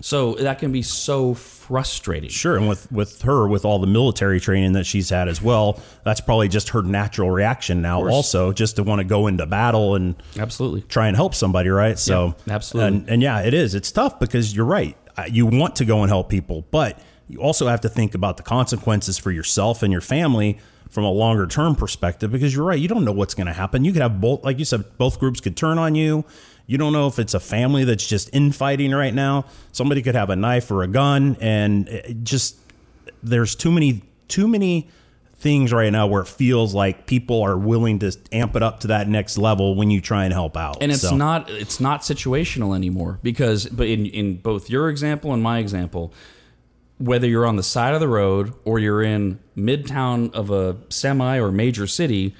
So that can be so frustrating. Sure, and with with her, with all the military training that she's had as well, that's probably just her natural reaction now. Also, just to want to go into battle and Absolutely. try and help somebody, right? So, Yeah, absolutely. and, and yeah, it is. It's tough because you're right. You want to go and help people, but you also have to think about the consequences for yourself and your family from a longer term perspective. Because you're right, you don't know what's going to happen. You could have both, like you said, both groups could turn on you. You don't know if it's a family that's just infighting right now. Somebody could have a knife or a gun, and just there's too many too many things right now where it feels like people are willing to amp it up to that next level when you try and help out. and it's So- not it's not situational anymore because but in in both your example and my example whether you're on the side of the road or you're in midtown of a semi or major city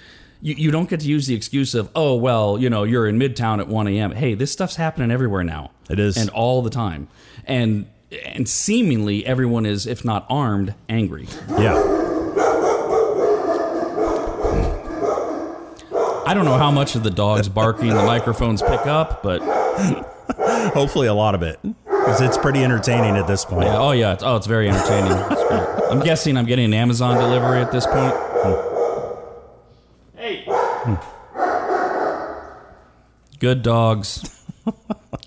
you, you don't get to use the excuse of oh well you know you're in midtown at 1 a.m hey this stuff's happening everywhere now It is. and all the time and and seemingly everyone is if not armed angry yeah. i don't know how much of the dogs barking the microphones pick up but Hopefully, a lot of it. 'Cause it's pretty entertaining at this point. Yeah, oh yeah. It's, oh, it's very entertaining. It's. I'm guessing I'm getting an Amazon delivery at this point. Hmm. Hey. Good dogs.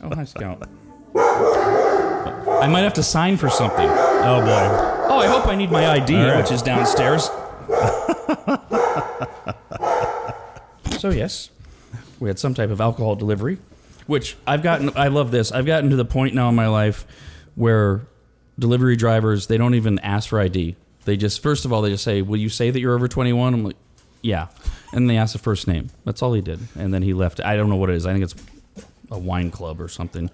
Oh, hi, Scout. I might have to sign for something. Oh boy. Oh, I hope I need my ID, All right. which is downstairs. so yes, we had some type of alcohol delivery, which I've gotten. I love this. I've gotten to the point now in my life where delivery drivers they don't even ask for ID. They just first of all they just say, "Will you say that you're over 21?" I'm like, "Yeah," and they asked the first name. That's all he did, and then he left. I don't know what it is. I think it's a wine club or something.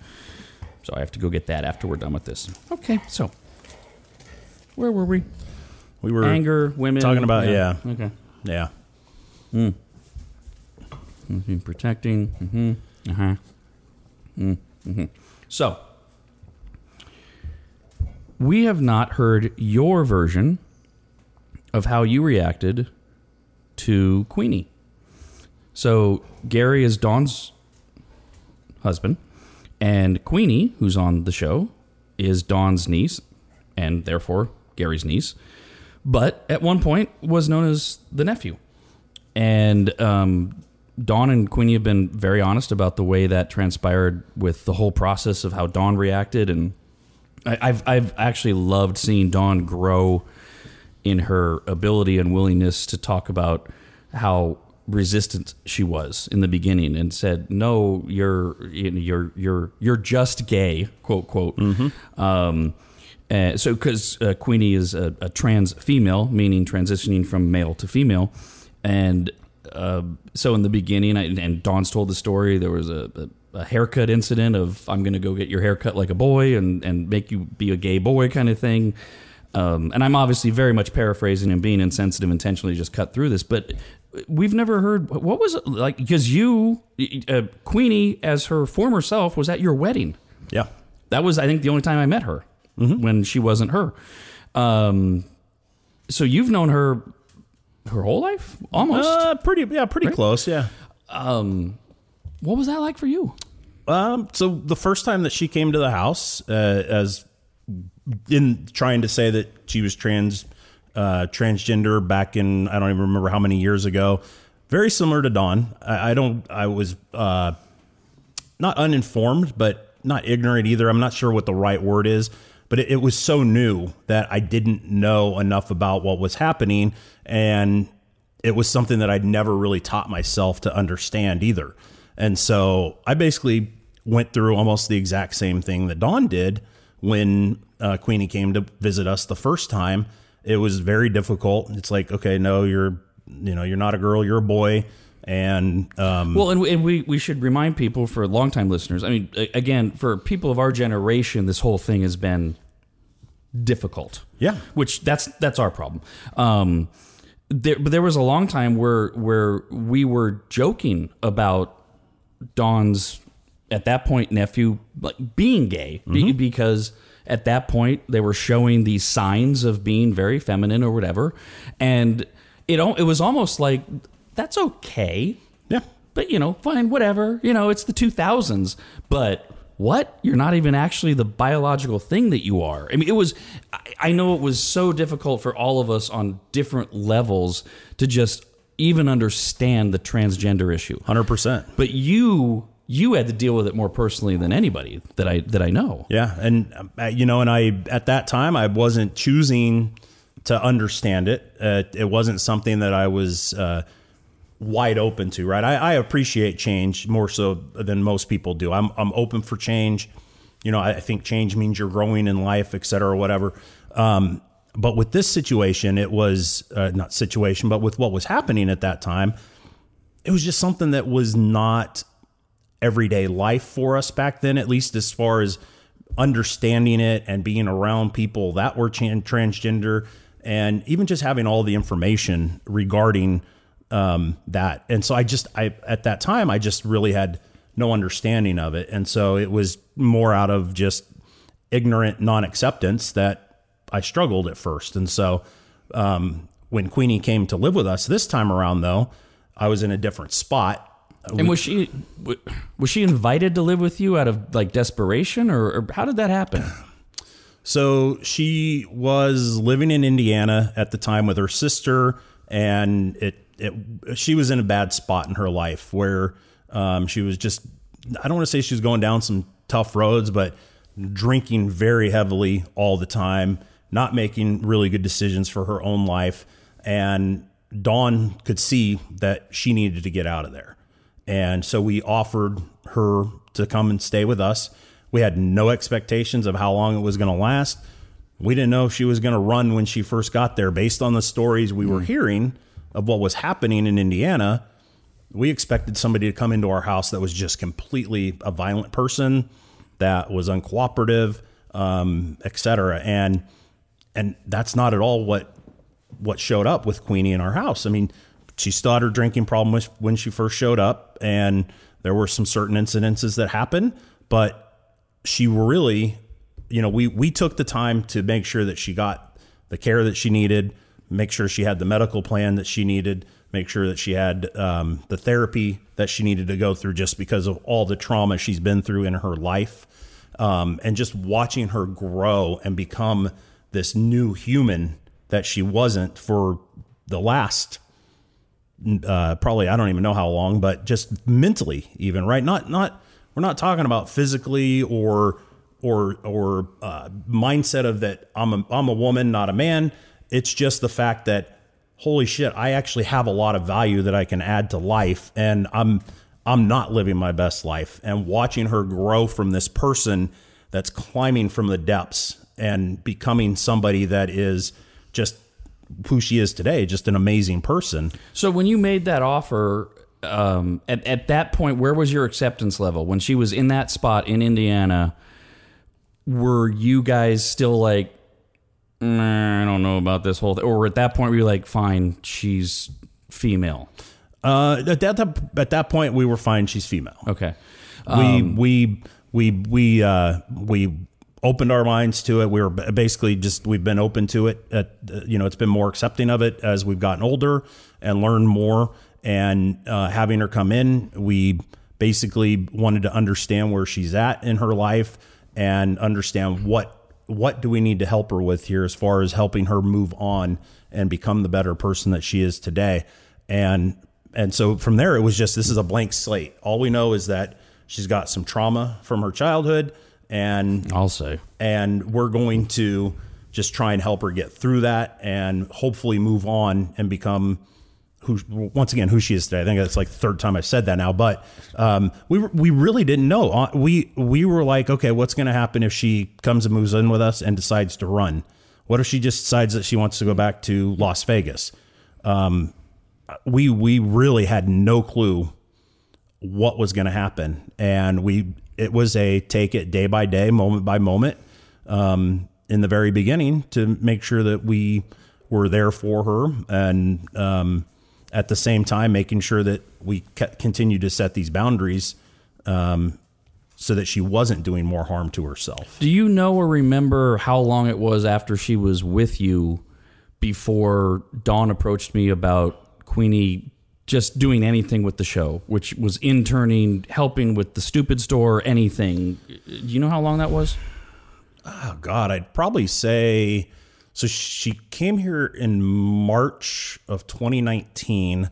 So I have to go get that after we're done with this. Okay, so where were we? We were Anger, women. talking about- yeah. Okay. Yeah. hmm Protecting. Mm-hmm. Uh-huh. Mm-hmm. So, we have not heard your version of how you reacted to Queenie. So, Gary is Dawn's husband, and Queenie, who's on the show, is Dawn's niece, and therefore Gary's niece. But at one point was known as the nephew. And um, Dawn and Queenie have been very honest about the way that transpired with the whole process of how Dawn reacted, and I, I've I've actually loved seeing Dawn grow in her ability and willingness to talk about how resistant she was in the beginning and said no you're you're you're you're just gay quote quote. Um uh, so because uh, Queenie is a, a trans female meaning transitioning from male to female. And uh, so in the beginning I, and Dawn's told the story there was a, a, a haircut incident of I'm gonna go get your haircut like a boy and and make you be a gay boy kind of thing um, and I'm obviously very much paraphrasing and being insensitive intentionally just cut through this, but we've never heard what was it like because you, uh, Queenie, as her former self, was at your wedding. Yeah. That was, I think, the only time I met her when she wasn't her. Um, so you've known her her whole life, almost. Uh, pretty. Yeah. Pretty Right? close. Yeah. what was that like for you? Um, so the first time that she came to the house, uh, as in trying to say that she was trans, uh, transgender back in I don't even remember how many years ago, very similar to Dawn. I, I don't. I was uh, not uninformed, but not ignorant either. I'm not sure what the right word is, but it, it was so new that I didn't know enough about what was happening, and it was something that I'd never really taught myself to understand either. And so I basically went through almost the exact same thing that Dawn did when uh, Queenie came to visit us the first time. It was very difficult. It's like, okay, no, you're, you know, you're not a girl, you're a boy, and um, Well, and, we- and we, we should remind people for longtime listeners. I mean, again, for people of our generation, this whole thing has been difficult. Yeah. which that's that's our problem. Um, there, but there was a long time where where we were joking about Dawn's at that point nephew like being gay be- mm-hmm. because at that point they were showing these signs of being very feminine or whatever, and it it was almost like that's okay yeah, but you know, fine, whatever. You know, it's the 2000s. But what? You're not even actually the biological thing that you are. I mean, it was, I, know it was so difficult for all of us on different levels to just even understand the transgender issue. hundred percent. But you, you had to deal with it more personally than anybody that I that I know. Yeah, and uh, you know, and I at that time I wasn't choosing to understand it. Uh, it wasn't something that I was uh, wide open to. Right, I, I appreciate change more so than most people do. I'm I'm open for change. You know, I think change means you're growing in life, et cetera, or whatever. Um, but with this situation, it was uh, not situation, but with what was happening at that time, it was just something that was not everyday life for us back then, at least as far as understanding it and being around people that were tran- transgender and even just having all the information regarding um, that. And so I just, I, at that time, I just really had no understanding of it. And so it was more out of just ignorant non acceptance that I struggled at first. And so um, when Queenie came to live with us this time around, though, I was in a different spot And was she was she invited to live with you out of like desperation, or, or how did that happen? So she was living in Indiana at the time with her sister, and it, it she was in a bad spot in her life where um, she was just I don't want to say she was going down some tough roads, but drinking very heavily all the time, not making really good decisions for her own life, and Dawn could see that she needed to get out of there, and so we offered her to come and stay with us we had no expectations of how long it was going to last. We didn't know if she was going to run when she first got there. Based on the stories we were hearing of what was happening in Indiana, we expected somebody to come into our house that was just completely a violent person, that was uncooperative, um, et cetera. And and that's not at all what what showed up with Queenie in our house. I mean, she had her drinking problem when she first showed up, and there were some certain incidences that happened, but she really, you know, we we took the time to make sure that she got the care that she needed, make sure she had the medical plan that she needed, make sure that she had um, the therapy that she needed to go through, just because of all the trauma she's been through in her life, um, and just watching her grow and become this new human that she wasn't for the last uh, probably I don't even know how long, but just mentally, even right, not not we're not talking about physically or or or uh, mindset of that I'm a, I'm a woman, not a man. It's just the fact that holy shit, I actually have a lot of value that I can add to life, and I'm I'm not living my best life. And watching her grow from this person that's climbing from the depths and becoming somebody that is just who she is today, just an amazing person. So when you made that offer, um, at, at that point, where was your acceptance level when she was in that spot in Indiana? Were you guys still like, nah, I don't know about this whole thing, or at that point were you like, fine, she's female? Uh, at that at that point, we were fine. She's female. Okay. Um, we we we we uh, we opened our minds to it. We were basically just we've been open to it. At, you know, it's been more accepting of it as we've gotten older and learned more and uh, having her come in, we basically wanted to understand where she's at in her life and understand what what do we need to help her with here as far as helping her move on and become the better person that she is today. And and so from there it was just this is a blank slate. All we know is that she's got some trauma from her childhood and I'll say and we're going to just try and help her get through that and hopefully move on and become who once again who she is today. I think that's like the third time I've said that now, but um, we we really didn't know. Uh, we we were like, okay, what's going to happen if she comes and moves in with us and decides to run? What if she just decides that she wants to go back to Las Vegas? Um, we we really had no clue what was going to happen, and we it was a take it day by day, moment by moment, um, in the very beginning to make sure that we were there for her and um, at the same time making sure that we continue to set these boundaries um, so that she wasn't doing more harm to herself. Do you know or remember how long it was after she was with you before Dawn approached me about Queenie just doing anything with the show, which was interning, helping with the stupid store, anything? Do you know how long that was? Oh, God, I'd probably say so she came here in March of 2019.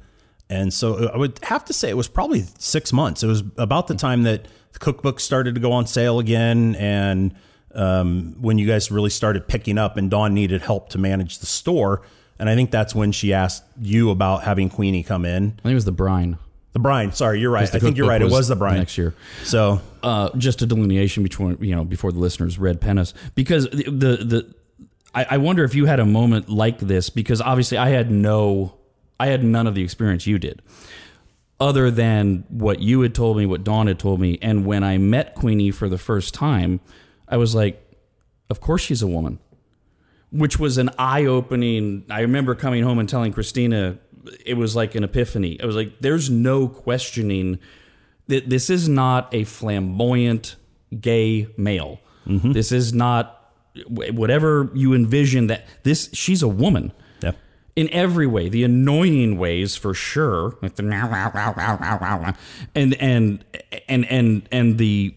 And so I would have to say it was probably six months. It was about the time that the cookbook started to go on sale again. And um, when you guys really started picking up, and Dawn needed help to manage the store. And I think that's when she asked you about having Queenie come in. I think it was the brine. The brine. Sorry, you're right. I think you're right. It was the brine next year. So, uh, just a delineation between you know before the listeners read Pennis because the the, the I, I wonder if you had a moment like this because obviously I had no, I had none of the experience you did, other than what you had told me, what Dawn had told me, and when I met Queenie for the first time, I was like, of course she's a woman, which was an eye opening. I remember coming home and telling Christina, it was like an epiphany. I was like, there's no questioning that this is not a flamboyant gay male. Mm-hmm. This is not whatever you envision that this she's a woman. Yeah. in every way, the annoying ways for sure, like the and and and and and the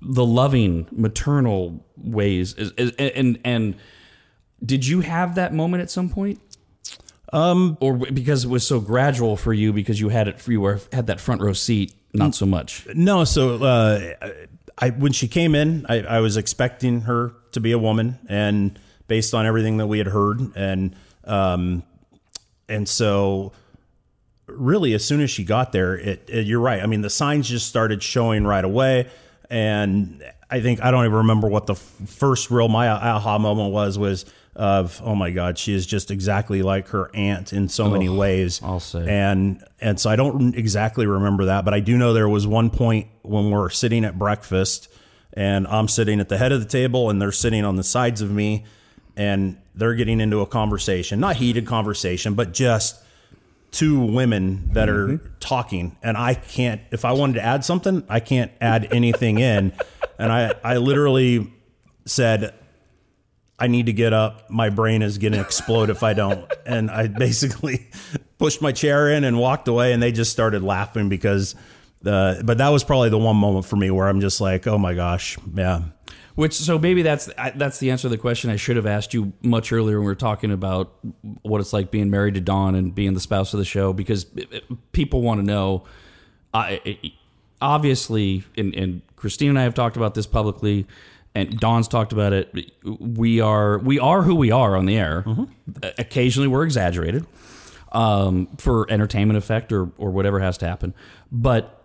the loving maternal ways is, is, and and did you have that moment at some point? Um, or because it was so gradual for you because you had it you were had that front row seat, not so much. No, so uh, I when she came in, I, I was expecting her to be a woman, and based on everything that we had heard, and um, and so really as soon as she got there, it, it you're right. I mean, the signs just started showing right away, and I think I don't even remember what the f- first real my aha moment was was of oh my god she is just exactly like her aunt in so many ways. I'll say. and and so I don't exactly remember that but I do know there was one point when we're sitting at breakfast and I'm sitting at the head of the table and they're sitting on the sides of me and they're getting into a conversation not heated conversation but just two women that are mm-hmm. talking. And I can't if I wanted to add something I can't add anything in. And I I literally said I need to get up. My brain is going to explode if I don't. And I basically pushed my chair in and walked away and they just started laughing because uh, but that was probably the one moment for me where I'm just like oh my gosh yeah. Which so maybe that's that's the answer to the question I should have asked you much earlier when we were talking about what it's like being married to Dawn and being the spouse of the show because people want to know. I obviously, and, and Christine and I have talked about this publicly, and Dawn's talked about it. We are we are who we are on the air. Occasionally, we're exaggerated um, for entertainment effect or or whatever has to happen, but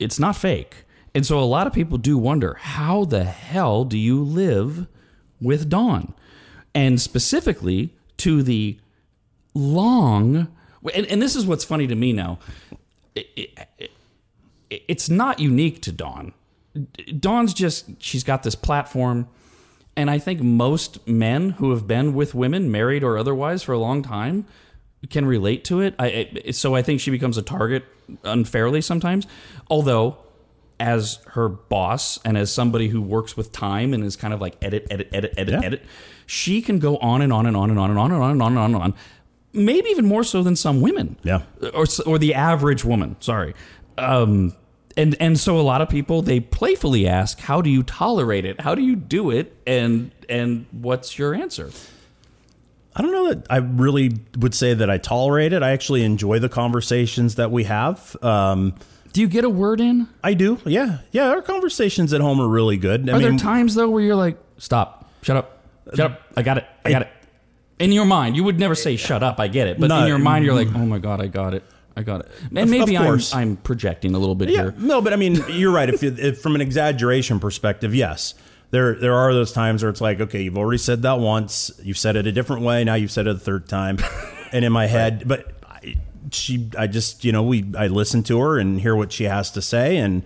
it's not fake. And so a lot of people do wonder how the hell do you live with Dawn? And specifically to the long, and, and this is what's funny to me now. It- it- it- it's not unique to Dawn. Dawn's just she's got this platform, and I think most men who have been with women, married or otherwise, for a long time, can relate to it. I, so I think she becomes a target unfairly sometimes. Although, as her boss and as somebody who works with time and is kind of like edit, edit, edit, edit, yeah. edit, she can go on and on and on and on and on and on and on and on. And on. Maybe even more so than some women. Yeah. Or, or the average woman. Sorry. Um, and and so a lot of people they playfully ask, "How do you tolerate it? How do you do it?" And and what's your answer? I don't know that I really would say that I tolerate it. I actually enjoy the conversations that we have. Um, Do you get a word in? I do. Yeah. Yeah. Our conversations at home are really good. I Are there times though where you're like, "Stop, shut up, shut up, I got it, I got it." In your mind, you would never say "shut up," I get it, but No, in your mind, you're like, "Oh my god, I got it, I got it." And maybe I'm. I'm projecting a little bit yeah. here. No, but I mean, you're right. If, you, if from an exaggeration perspective, yes. There, there are those times where it's like, okay, you've already said that once. You've said it a different way. Now you've said it a third time, and in my head, but I, she, I just, you know, we, I listen to her and hear what she has to say, and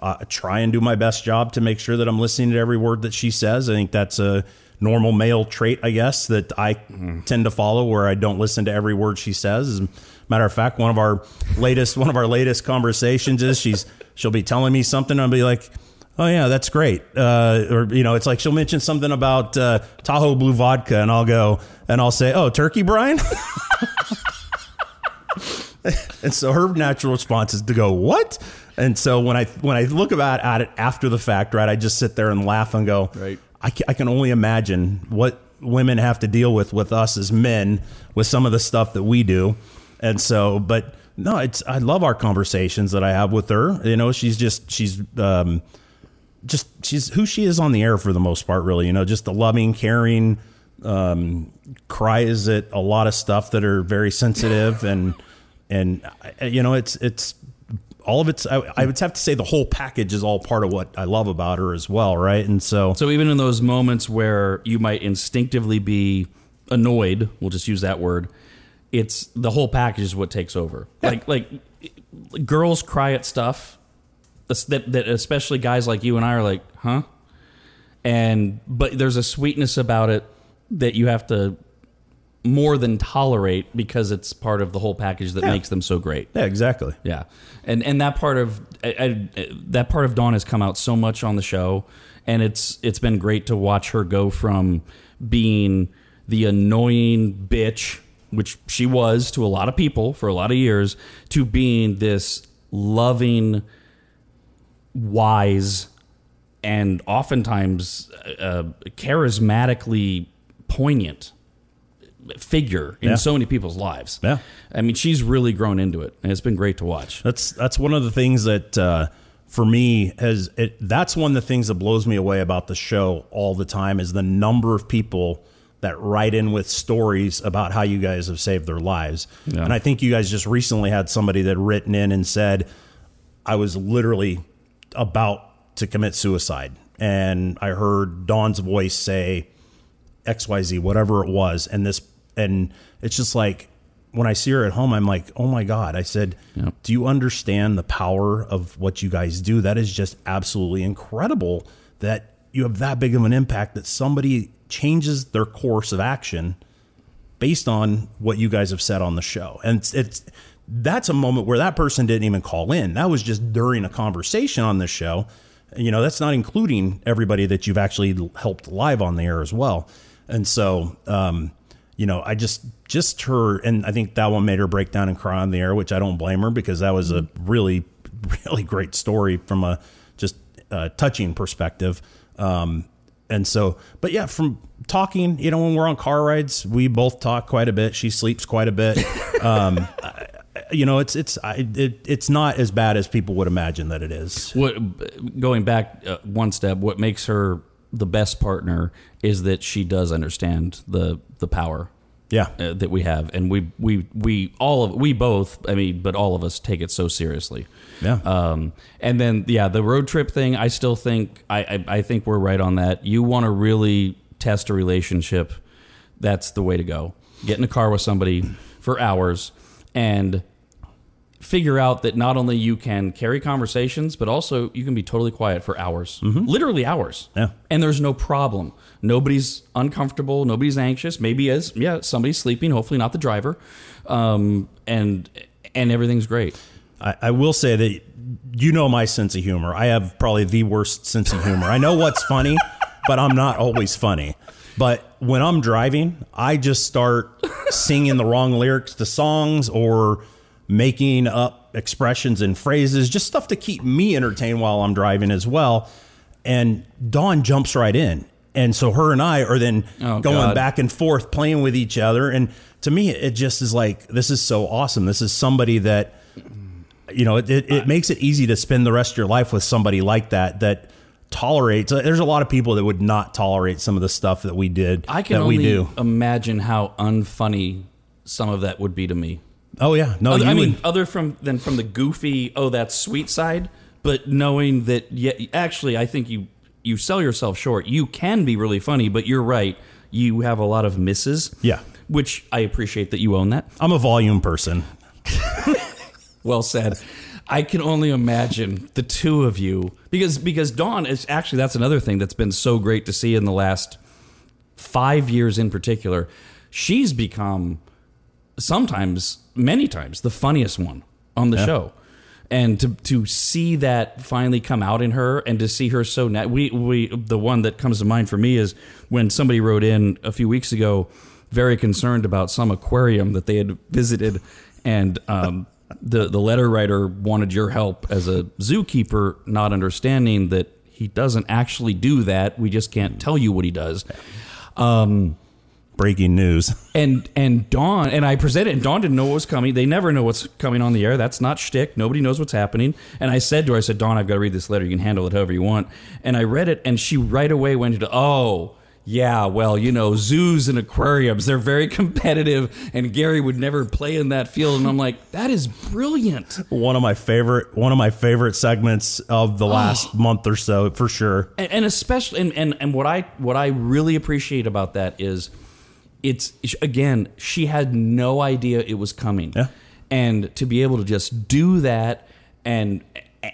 uh, try and do my best job to make sure that I'm listening to every word that she says. I think that's a normal male trait, I guess, that I tend to follow, where I don't listen to every word she says. Matter of fact, one of our latest one of our latest conversations is she's she'll be telling me something, and I'll be like. Oh yeah, that's great. Uh, or you know, it's like she'll mention something about uh, Tahoe Blue vodka, and I'll go and I'll say, "Oh, turkey brine." and so her natural response is to go, "What?" And so when I when I look about at it after the fact, right, I just sit there and laugh and go, Right. I can, I can only imagine what women have to deal with with us as men with some of the stuff that we do. And so, but no, it's I love our conversations that I have with her. You know, she's just she's um, just she's who she is on the air for the most part. Really, you know, just the loving, caring, um, cries at a lot of stuff that are very sensitive and and you know, it's it's all of it's. I, I would have to say the whole package is all part of what I love about her as well, right? And so, So even in those moments where you might instinctively be annoyed, we'll just use that word. It's the whole package is what takes over. Like like girls cry at stuff that that especially guys like you and I are like, huh? And but there's a sweetness about it that you have to more than tolerate because it's part of the whole package that Yeah. makes them so great. yeah, exactly. Yeah, and and that part of I, I, that part of Dawn has come out so much on the show, and it's it's been great to watch her go from being the annoying bitch which she was to a lot of people for a lot of years, to being this loving, wise, and oftentimes uh, charismatically poignant figure in Yeah. so many people's lives. Yeah. I mean, she's really grown into it, and it's been great to watch. That's that's one of the things that uh, for me has it. That's one of the things that blows me away about the show all the time is the number of people that write in with stories about how you guys have saved their lives. Yeah. And I think you guys just recently had somebody that written in and said, "I was literally about to commit suicide," and I heard Dawn's voice say. XYZ, whatever it was. And this, and it's just like when I see her at home, I'm like, oh my God. I said, Yep. do you understand the power of what you guys do? That is just absolutely incredible that you have that big of an impact that somebody changes their course of action based on what you guys have said on the show. And it's, it's that's a moment where that person didn't even call in. That was just during a conversation on the show. You know, that's not including everybody that you've actually helped live on the air as well. And so, um, you know, I just just her, and I think that one made her break down and cry on the air, which I don't blame her because that was a really, really great story from a just uh, touching perspective. Um, and so, but yeah, from talking, you know, when we're on car rides, we both talk quite a bit. She sleeps quite a bit. Um, I- you know, it's it's I, it, it's not as bad as people would imagine that it is. What going back uh, one step, what makes her the best partner is that she does understand the the power Yeah, uh, that we have, and we we we all of we both, I mean, but all of us take it so seriously. yeah, Um, and then yeah, the road trip thing. I still think I I, I think we're right on that. You want to really test a relationship. That's the way to go. Get in a car with somebody for hours and figure out that not only you can carry conversations, but also you can be totally quiet for hours, literally hours. Yeah. And there's no problem. Nobody's uncomfortable. Nobody's anxious. Maybe as yeah, somebody's sleeping. Hopefully not the driver. Um, and and everything's great. I, I will say that you know my sense of humor. I have probably the worst sense of humor. I know what's funny, but I'm not always funny. But when I'm driving, I just start singing the wrong lyrics to songs or making up expressions and phrases, just stuff to keep me entertained while I'm driving as well. And Dawn jumps right in. And so her and I are then Oh, going God. back and forth playing with each other. And to me, it just is like, this is so awesome. This is somebody that you know, it, it, it makes it easy to spend the rest of your life with somebody like that that tolerates. There's a lot of people that would not tolerate some of the stuff that we did. I can that only we do. imagine how unfunny some of that would be to me. Oh yeah, no, Other- I mean, would. other from than from the goofy, oh, that's sweet side, but knowing that, yeah, actually, I think you you sell yourself short. You can be really funny, but you're right. You have a lot of misses. Yeah. which I appreciate that you own that. I'm a volume person. Well said. I can only imagine the two of you because because Dawn is actually that's another thing that's been so great to see in the last five years in particular. She's become sometimes, many times, the funniest one on the show. And to to see that finally come out in her, and to see her so nat- we we the one that comes to mind for me is when somebody wrote in a few weeks ago, very concerned about some aquarium that they had visited, and um, the the letter writer wanted your help as a zookeeper, not understanding that he doesn't actually do that. We just can't tell you what he does. Breaking news. And and Dawn and I presented and Dawn didn't know what was coming. They never know what's coming on the air. That's not shtick. Nobody knows what's happening. And I said to her, I said, Dawn, I've got to read this letter. You can handle it however you want. And I read it, and she right away went into, oh, yeah, well, you know, zoos and aquariums, they're very competitive, and Gary would never play in that field. And I'm like, that is brilliant. One of my favorite one of my favorite segments of the oh. last month or so for sure. and, and especially and, and and what I what I really appreciate about that is it's again she had no idea it was coming. Yeah. and to be able to just do that and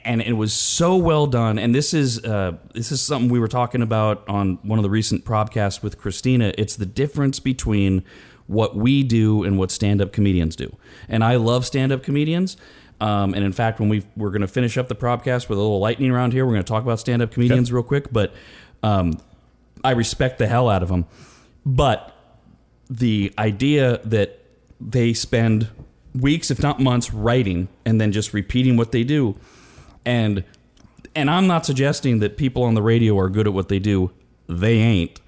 and it was so well done. And this is uh, this is something we were talking about on one of the recent podcasts with Christina. It's the difference between what we do and what stand-up comedians do. And I love stand-up comedians. Um, and in fact when we we're going to finish up the podcast with a little lightning round here we're going to talk about stand-up comedians real quick. But um, I respect the hell out of them but the idea that they spend weeks, if not months, writing and then just repeating what they do. And and I'm not suggesting that people on the radio are good at what they do. They ain't.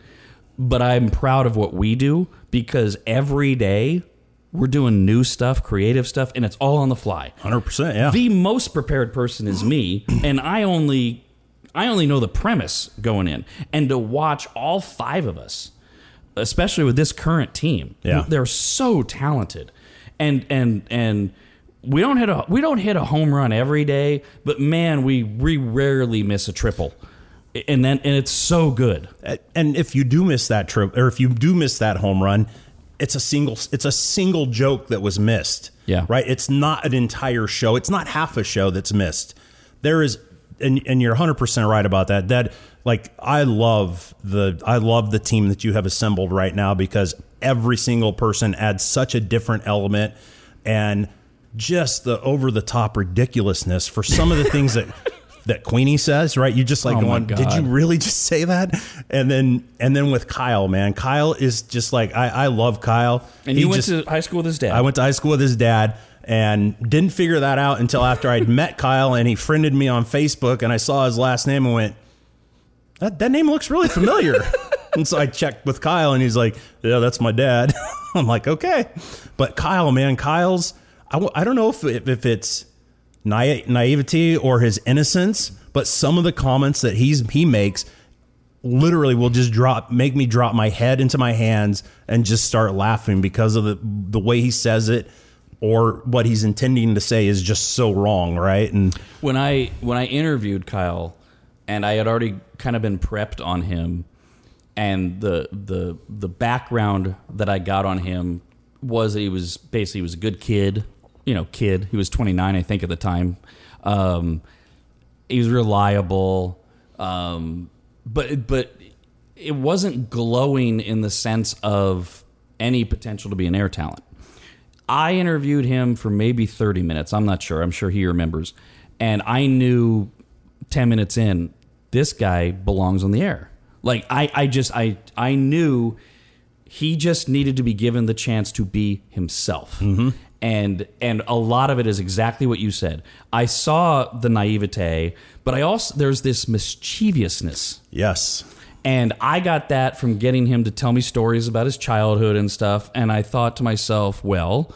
But I'm proud of what we do because every day we're doing new stuff, creative stuff, and it's all on the fly. 100%. Yeah. The most prepared person is me, and I only I only know the premise going in. And to watch all five of us, especially with this current team, Yeah. they're so talented. And and and we don't hit a we don't hit a home run every day, but man, we we rarely miss a triple. And then and it's so good. and if you do miss that trip or if you do miss that home run it's a single it's a single joke that was missed Yeah. right it's not an entire show it's not half a show that's missed there is and, and you're 100% right about that that like i love the i love the team that you have assembled right now because every single person adds such a different element and just the over the top ridiculousness for some of the things that that Queenie says, right? You just like Oh going, did you really just say that? And then and then with Kyle, man, Kyle is just like I, I love Kyle. And He you went just- to high school with his dad. I went to high school with his dad and didn't figure that out until after I'd met Kyle and he friended me on Facebook and I saw his last name and went, that, that name looks really familiar. and so I checked with Kyle and he's like, yeah, that's my dad. I'm like, okay. But Kyle, man, Kyle's, I, w- I don't know if, if, if it's naive, naivety or his innocence, but some of the comments that he's he makes literally will just drop make me drop my head into my hands and just start laughing because of the the way he says it or what he's intending to say is just so wrong, right? And when I when I interviewed Kyle, and I had already kind of been prepped on him, and the the the background that I got on him was that he was basically he was a good kid, you know, kid. He was 29, I think, at the time. Um, he was reliable, um, but but it wasn't glowing in the sense of any potential to be an air talent. I interviewed him for maybe 30 minutes. I'm not sure. I'm sure he remembers. And I knew 10 minutes in, this guy belongs on the air. Like I, I just I I knew he just needed to be given the chance to be himself. Mm-hmm. And and a lot of it is exactly what you said. I saw the naivete, but I also there's this mischievousness yes. And I got that from getting him to tell me stories about his childhood and stuff. And I thought to myself, well,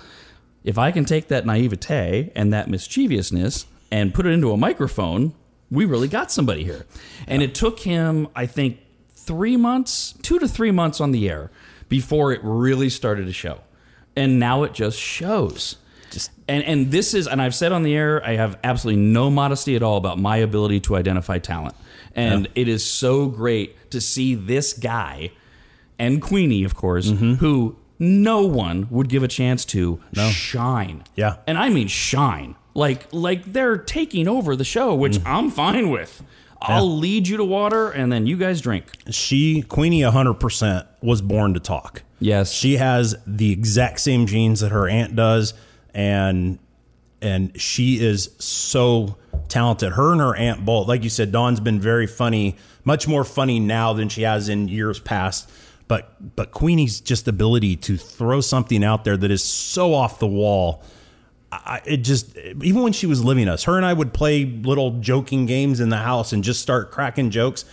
if I can take that naivete and that mischievousness and put it into a microphone, we really got somebody here. And it took him, I think, three months, two to three months on the air before it really started to show. And now it just shows. Just And and this is and I've said on the air I have absolutely no modesty at all about my ability to identify talent. And it is so great to see this guy and Queenie, of course, Mm-hmm. who no one would give a chance to shine. Yeah. And I mean shine. Like like they're taking over the show, which Mm. I'm fine with. I'll lead you to water and then you guys drink. she Queenie 100% was born to talk. Yes. She has the exact same genes that her aunt does and and she is so talented. Her and her aunt both, like you said, Dawn's been very funny, much more funny now than she has in years past. But but Queenie's just ability to throw something out there that is so off the wall. I, it just even when she was living us, her and I would play little joking games in the house and just start cracking jokes.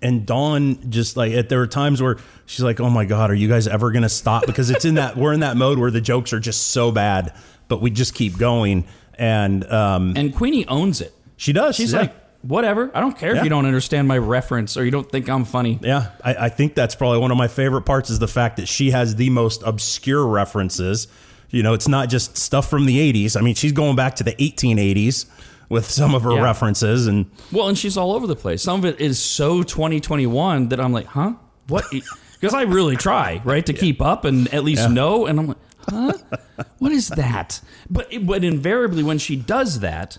And Dawn just like there were times where she's like, "Oh my god, are you guys ever gonna stop?" Because it's in that we're in that mode where the jokes are just so bad, but we just keep going. And um, And Queenie owns it. she does. She's yeah. like, whatever. I don't care if you don't understand my reference or you don't think I'm funny. Yeah, I, I think that's probably one of my favorite parts is the fact that she has the most obscure references. You know, it's not just stuff from the 80s. I mean, she's going back to the 1880s with some of her Yeah. references. And Well, and she's all over the place. Some of it is so 2021 that I'm like, huh? What? Because I really try, right, to keep up and at least know. And I'm like, huh? What is that? But but invariably, when she does that,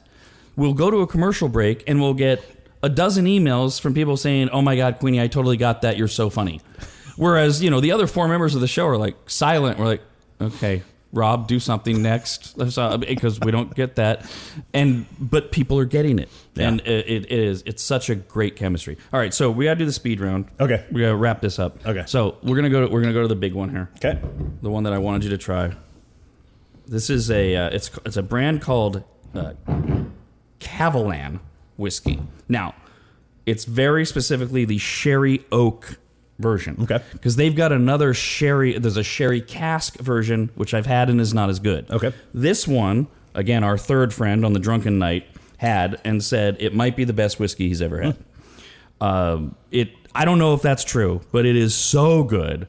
we'll go to a commercial break and we'll get a dozen emails from people saying, "Oh my God, Queenie, I totally got that. You're so funny." Whereas you know the other four members of the show are like silent. We're like, okay. Rob, do something next, because we don't get that, and but people are getting it, Yeah. and it, it is it's such a great chemistry. All right, so we gotta do the speed round. Okay. we gotta wrap this up. Okay. so we're gonna go to we're gonna go to the big one here, okay, the one that I wanted you to try. This is a uh, it's it's a brand called uh, Kavalan whiskey. Now, it's very specifically the sherry oak version. Okay. Because they've got another sherry. There's a sherry cask version which I've had and is not as good. Okay. This one, again, our third friend on the drunken night had and said it might be the best whiskey he's ever had. Um, it. I don't know if that's true, but it is so good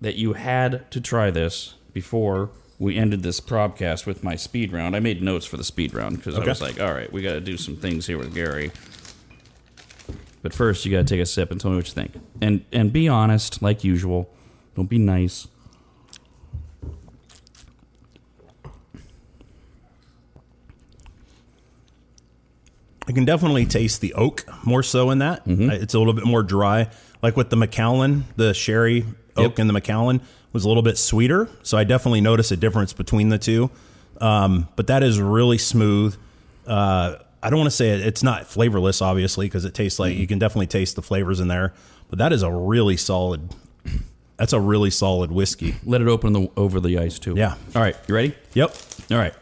that you had to try this before we ended this probcast with my speed round. I made notes for the speed round because I Okay. was like, all right, we got to do some things here with Gary. But first, you got to take a sip and tell me what you think, and and be honest, like usual. Don't be nice. I can definitely taste the oak more so in that. Mm-hmm. It's a little bit more dry. Like with the Macallan, the sherry oak Yep. and the Macallan was a little bit sweeter. So I definitely notice a difference between the two. Um, but that is really smooth. Uh, I don't want to say it, it's not flavorless, obviously, because it tastes Mm-hmm. like you can definitely taste the flavors in there. But that is a really solid. That's a really solid whiskey. Let it open the, over the ice too. Yeah. All right, you ready? Yep. All right.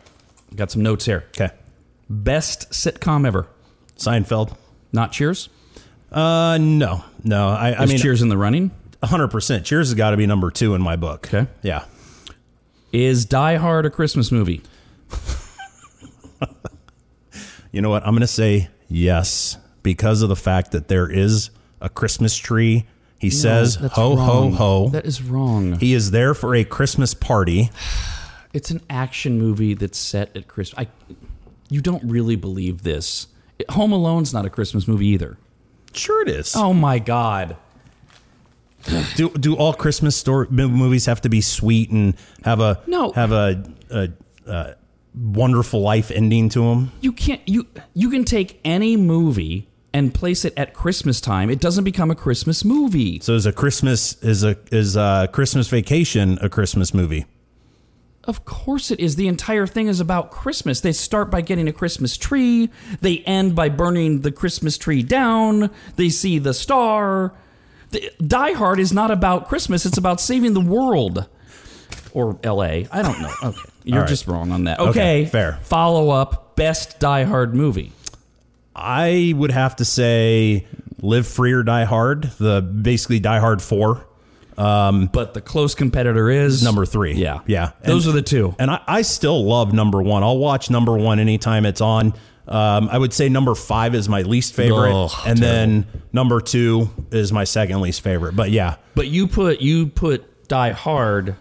Got some notes here. Okay. Best sitcom ever. Seinfeld. Not Cheers. Uh, no, no. I, I mean, Cheers in the running? hundred percent. Cheers has got to be number two in my book. Okay. Yeah. Is Die Hard a Christmas movie? You know what? I'm going to say yes because of the fact that there is a Christmas tree. He says, ho, wrong. ho, ho. That is wrong. he is there for a Christmas party. It's an action movie that's set at Christmas. I, you don't really believe this. Home Alone's not a Christmas movie either. Sure, it is. Oh my God. Do do all Christmas story movies have to be sweet and have a No. have a, a, a wonderful life ending to him. You can't you you can take any movie and place it at Christmas time. It doesn't become a Christmas movie. So is a Christmas is a is a Christmas Vacation a Christmas movie? Of course it is. The entire thing is about Christmas. They start by getting a Christmas tree. They end by burning the Christmas tree down. They see the star. The, Die Hard is not about Christmas. It's about saving the world. Or L.A. I don't know. Okay. You're right. just wrong on that. Okay, Okay. fair. Follow up best Die Hard movie. I would have to say Live Free or Die Hard, the basically Die Hard 4. But the close competitor is number three. Yeah. Yeah. Those are the two. And I, I still love number one. I'll watch number one anytime it's on. Um, I would say number five is my least favorite, Oh, and then number two is my second least favorite. But yeah, But you put you put Die Hard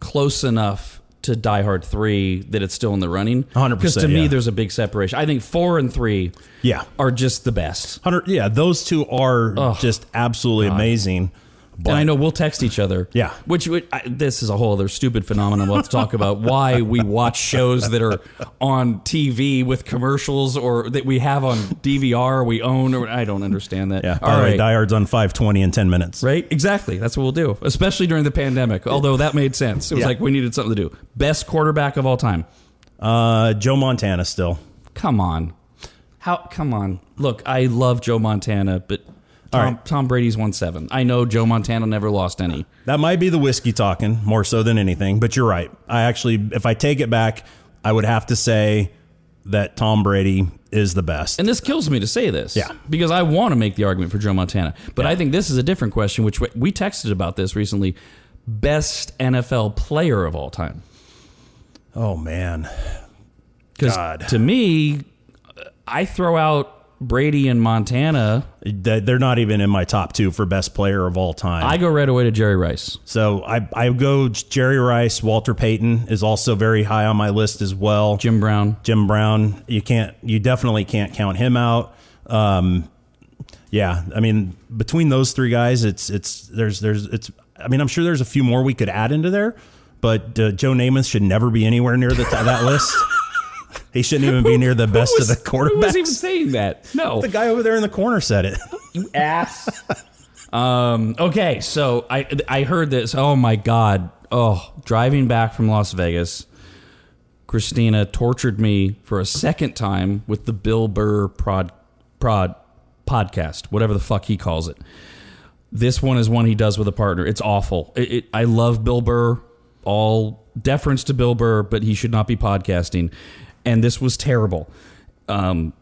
close enough to Die Hard three that it's still in the running. 100%, Because to me, yeah. there's a big separation. I think four and three, Yeah. are just the best. hundred. Yeah, those two are just absolutely amazing. But and I know we'll text each other. Yeah. Which I, this is a whole other stupid phenomenon. We'll have to talk about why we watch shows that are on TV with commercials or that we have on DVR we own. Or I don't understand that. yeah, All right. Die Hard's on five twenty in ten minutes. Right? Exactly. That's what we'll do, especially during the pandemic. Although that made sense. It was Yeah. like we needed something to do. Best quarterback of all time. Uh, Joe Montana still. Come on. How? Come on. Look, I love Joe Montana, but Tom, right. Tom Brady's won seven. I know Joe Montana never lost any. That might be the whiskey talking more so than anything, but you're right. I actually, if I take it back, I would have to say that Tom Brady is the best. And this kills me to say this. Yeah. Because I want to make the argument for Joe Montana. But I think this is a different question, which we- we texted about this recently. Best NFL player of all time. oh man, Because God. to me, I throw out Brady and Montana. They- they're not even in my top two for best player of all time. I go right away to Jerry Rice. so I I go Jerry Rice, Walter Payton is also very high on my list as well. Jim Brown. Jim Brown, you can't, you definitely can't count him out. Um, yeah, I mean, between those three guys, it's it's there's there's it's. I mean, I'm sure there's a few more we could add into there, but uh, Joe Namath should never be anywhere near the that list. He shouldn't even be near the best of the quarterbacks. Who was even saying that? No. The guy over there in the corner said it. You ass. um, okay, so I I heard this. Oh my god. Oh, driving back from Las Vegas, Christina tortured me for a second time with the Bill Burr prod prod podcast, whatever the fuck he calls it. This one is one he does with a partner. It's awful. It, it, I love Bill Burr. All deference to Bill Burr, but he should not be podcasting. And this was terrible. Um,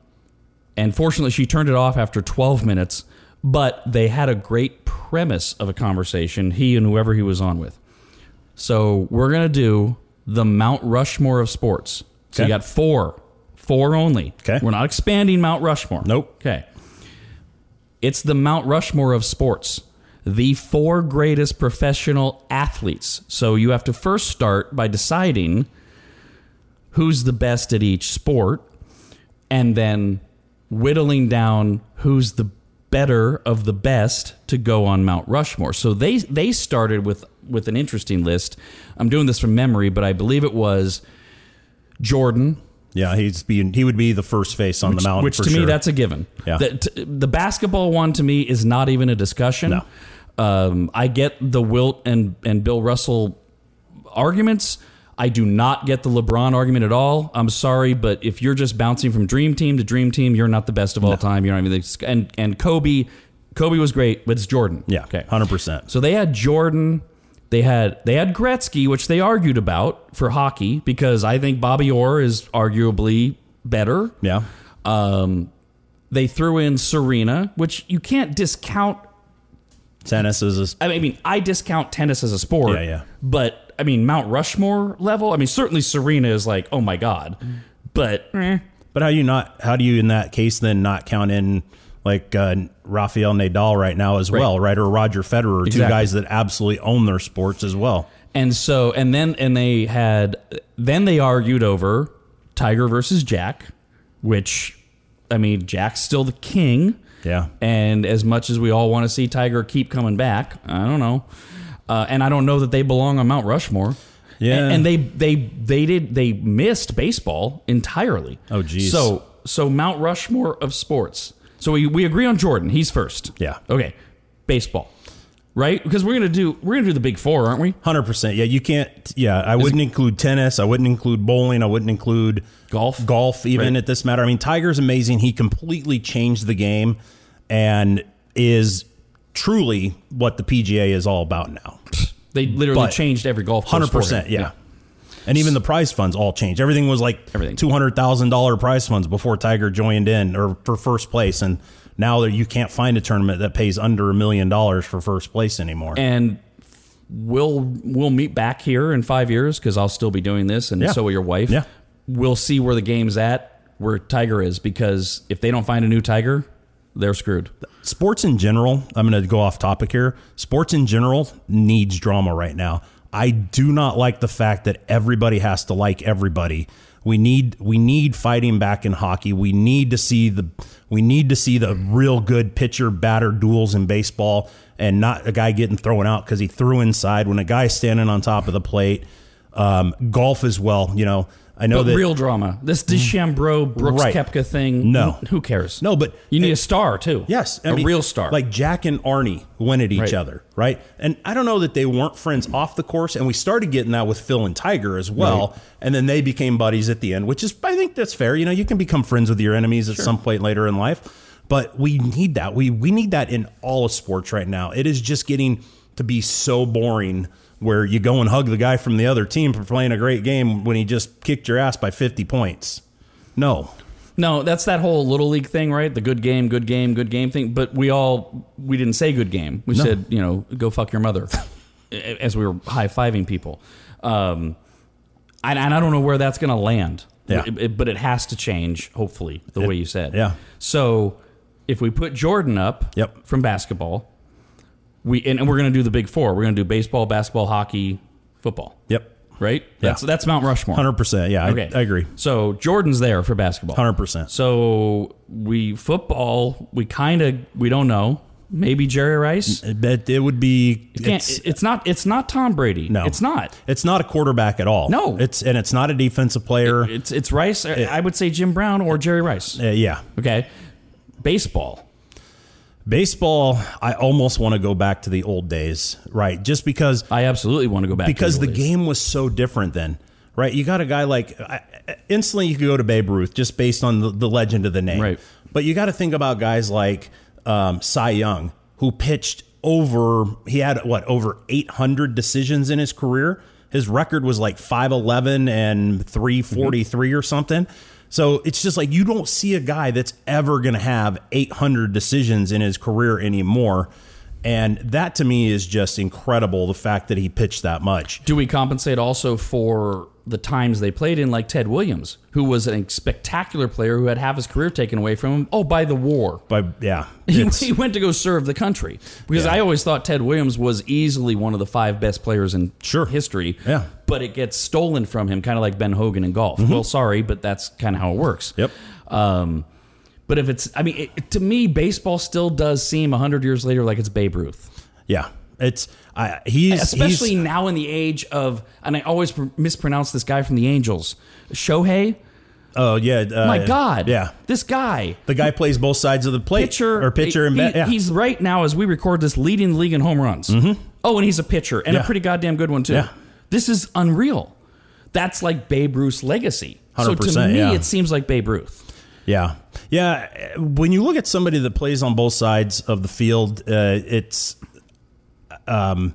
and fortunately, she turned it off after 12 minutes. But they had a great premise of a conversation, he and whoever he was on with. So we're gonna do the Mount Rushmore of sports. So you got four, four only. Okay. We're not expanding Mount Rushmore. Nope. Okay. It's the Mount Rushmore of sports. The four greatest professional athletes. So you have to first start by deciding who's the best at each sport and then whittling down who's the better of the best to go on Mount Rushmore. So they they started with with an interesting list. I'm doing this from memory, but I believe it was Jordan, Yeah, he's being he would be the first face on the mountain. which to me that's a given. Yeah. The, t- the basketball one to me is not even a discussion. No. Um, I get the Wilt and and Bill Russell arguments. I do not get the LeBron argument at all. I'm sorry, but if you're just bouncing from dream team to dream team, you're not the best of all time. You're not even the, and and Kobe, Kobe was great, but it's Jordan. yeah, Okay. hundred percent. So they had Jordan, they had they had Gretzky, which they argued about for hockey because I think Bobby Orr is arguably better. Yeah, Um, they threw in Serena, which you can't discount. tennis is a, I mean, I discount tennis as a sport. Yeah, yeah. But I mean, Mount Rushmore level. I mean, certainly Serena is like, oh my god. But eh, But how you not? How do you in that case then not count in like uh, Rafael Nadal right now as Right. well, right? Or Roger Federer, two guys that absolutely own their sports as well. and so and then and they had then they argued over Tiger versus Jack, which I mean, Jack's still the king. Yeah, And as much as we all want to see Tiger keep coming back, I don't know. Uh, and I don't know that they belong on Mount Rushmore. Yeah. And, and they they they did they missed baseball entirely. Oh, geez. So so Mount Rushmore of sports. So we, we agree on Jordan. He's first. Yeah. Okay. Baseball. Right? Because we're gonna do we're gonna do the big four, aren't we? hundred percent. Yeah, you can't. Yeah, I wouldn't include tennis. I wouldn't include bowling. I wouldn't include Golf. Golf, even Right. at this matter. I mean, Tiger's amazing. He completely changed the game, and is truly what the PGA is all about now. They literally But- changed every golf course. 100%. yeah. And even the prize funds all changed. Everything was like Everything. two hundred thousand dollar prize funds before Tiger joined in or for first place, and now that you can't find a tournament that pays under a million dollars for first place anymore. and we'll we'll meet back here in five years because I'll still be doing this, and Yeah. so will your wife. Yeah. we'll see where the game's at, where Tiger is, because if they don't find a new Tiger, they're screwed. Sports in general, I'm going to go off topic here. Sports in general needs drama right now. I do not like the fact that everybody has to like everybody. We need we need fighting back in hockey. We need to see the we need to see the real good pitcher batter duels in baseball and not a guy getting thrown out because he threw inside when a guy's standing on top of the plate. Um, golf as well, you know. I know But that real drama. This mm. DeChambeau Brooks Right. Koepka thing. No. who cares? No, but you need a star too. Yes, a real star. Like Jack and Arnie went at each Right. other, right? And I don't know that they weren't friends off the course, and we started getting that with Phil and Tiger as well, Right. and then they became buddies at the end, which is I think that's fair. You know, you can become friends with your enemies at some point later in life, but we need that. We we need that in all of sports right now. It is just getting to be so boring. Where you go and hug the guy from the other team for playing a great game when he just kicked your ass by 50 points. No. No, that's that whole little league thing, right? The good game, good game, good game thing. But we all we didn't say good game. We said, you know, go fuck your mother, as we were high fiving people. Um, and, and I don't know where that's going to land. Yeah. It- it- but it has to change, hopefully, the way you said. yeah. So if we put Jordan up, Yep. from basketball, we and, and we're going to do the big four. We're going to do baseball, basketball, hockey, football. Yep. Right. Yeah. That's that's Mount Rushmore. 100%. Yeah, I- Okay, I agree. So Jordan's there for basketball. 100%. So we football, we kind of we don't know. Maybe Jerry Rice. But it would be. It's, it's, not. It's not Tom Brady. No. it's not. it's not a quarterback at all. No. it's and it's not a defensive player. It's it's Rice. I would say Jim Brown or Jerry Rice. Uh, yeah, Okay, baseball. Baseball. I almost want to go back to the old days, right? Just because I absolutely want to go back because the days. game was so different then, right? You got a guy like I, instantly you could go to Babe Ruth just based on the, the legend of the name, Right. But you got to think about guys like um, Cy Young, who pitched over. He had what over 800 decisions in his career. His record was like 5'11 and 343 or something. So it's just like you don't see a guy that's ever going to have 800 decisions in his career anymore. And that to me is just incredible the fact that he pitched that much. Do we compensate also for the times they played in, like Ted Williams, who was a spectacular player who had half his career taken away from him? Oh, by the war. But yeah, He, he went to go serve the country because Yeah. I always thought Ted Williams was easily one of the five best players in Sure. history. Yeah. but it gets stolen from him, kind of like Ben Hogan in golf. Well, sorry, but that's kind of how it works. Yep. Um, but if it's, I mean, it, to me, baseball still does seem hundred years later like it's Babe Ruth, yeah, it's I, he's especially he's, now in the age of, and I always pr- mispronounce this guy from the Angels, Shohei. oh yeah, uh, My God, yeah. this guy. The guy plays both sides of the plate, pitcher or pitcher and he- bat. Yeah. He's right now as we record this leading the league in home runs. Oh, and he's a pitcher and a pretty goddamn good one too. Yeah. This is unreal. That's like Babe Ruth's legacy. So to me, yeah. it seems like Babe Ruth. Yeah, yeah. When you look at somebody that plays on both sides of the field, uh, it's, um,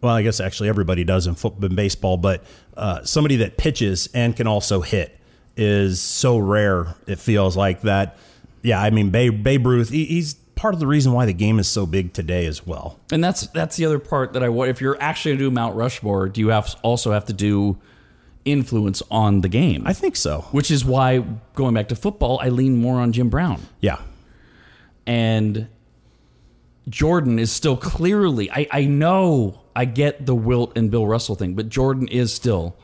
well, I guess actually everybody does in football and baseball, but uh, somebody that pitches and can also hit is so rare. It feels like that. Yeah, I mean Babe, Babe Ruth. He, he's part of the reason why the game is so big today as well. And that's that's the other part that I want. If you're actually going to do Mount Rushmore, do you have also have to do influence on the game? I think so. Which is why going back to football, I lean more on Jim Brown. Yeah, and Jordan is still clearly. I, I know I get the Wilt and Bill Russell thing, but Jordan is still.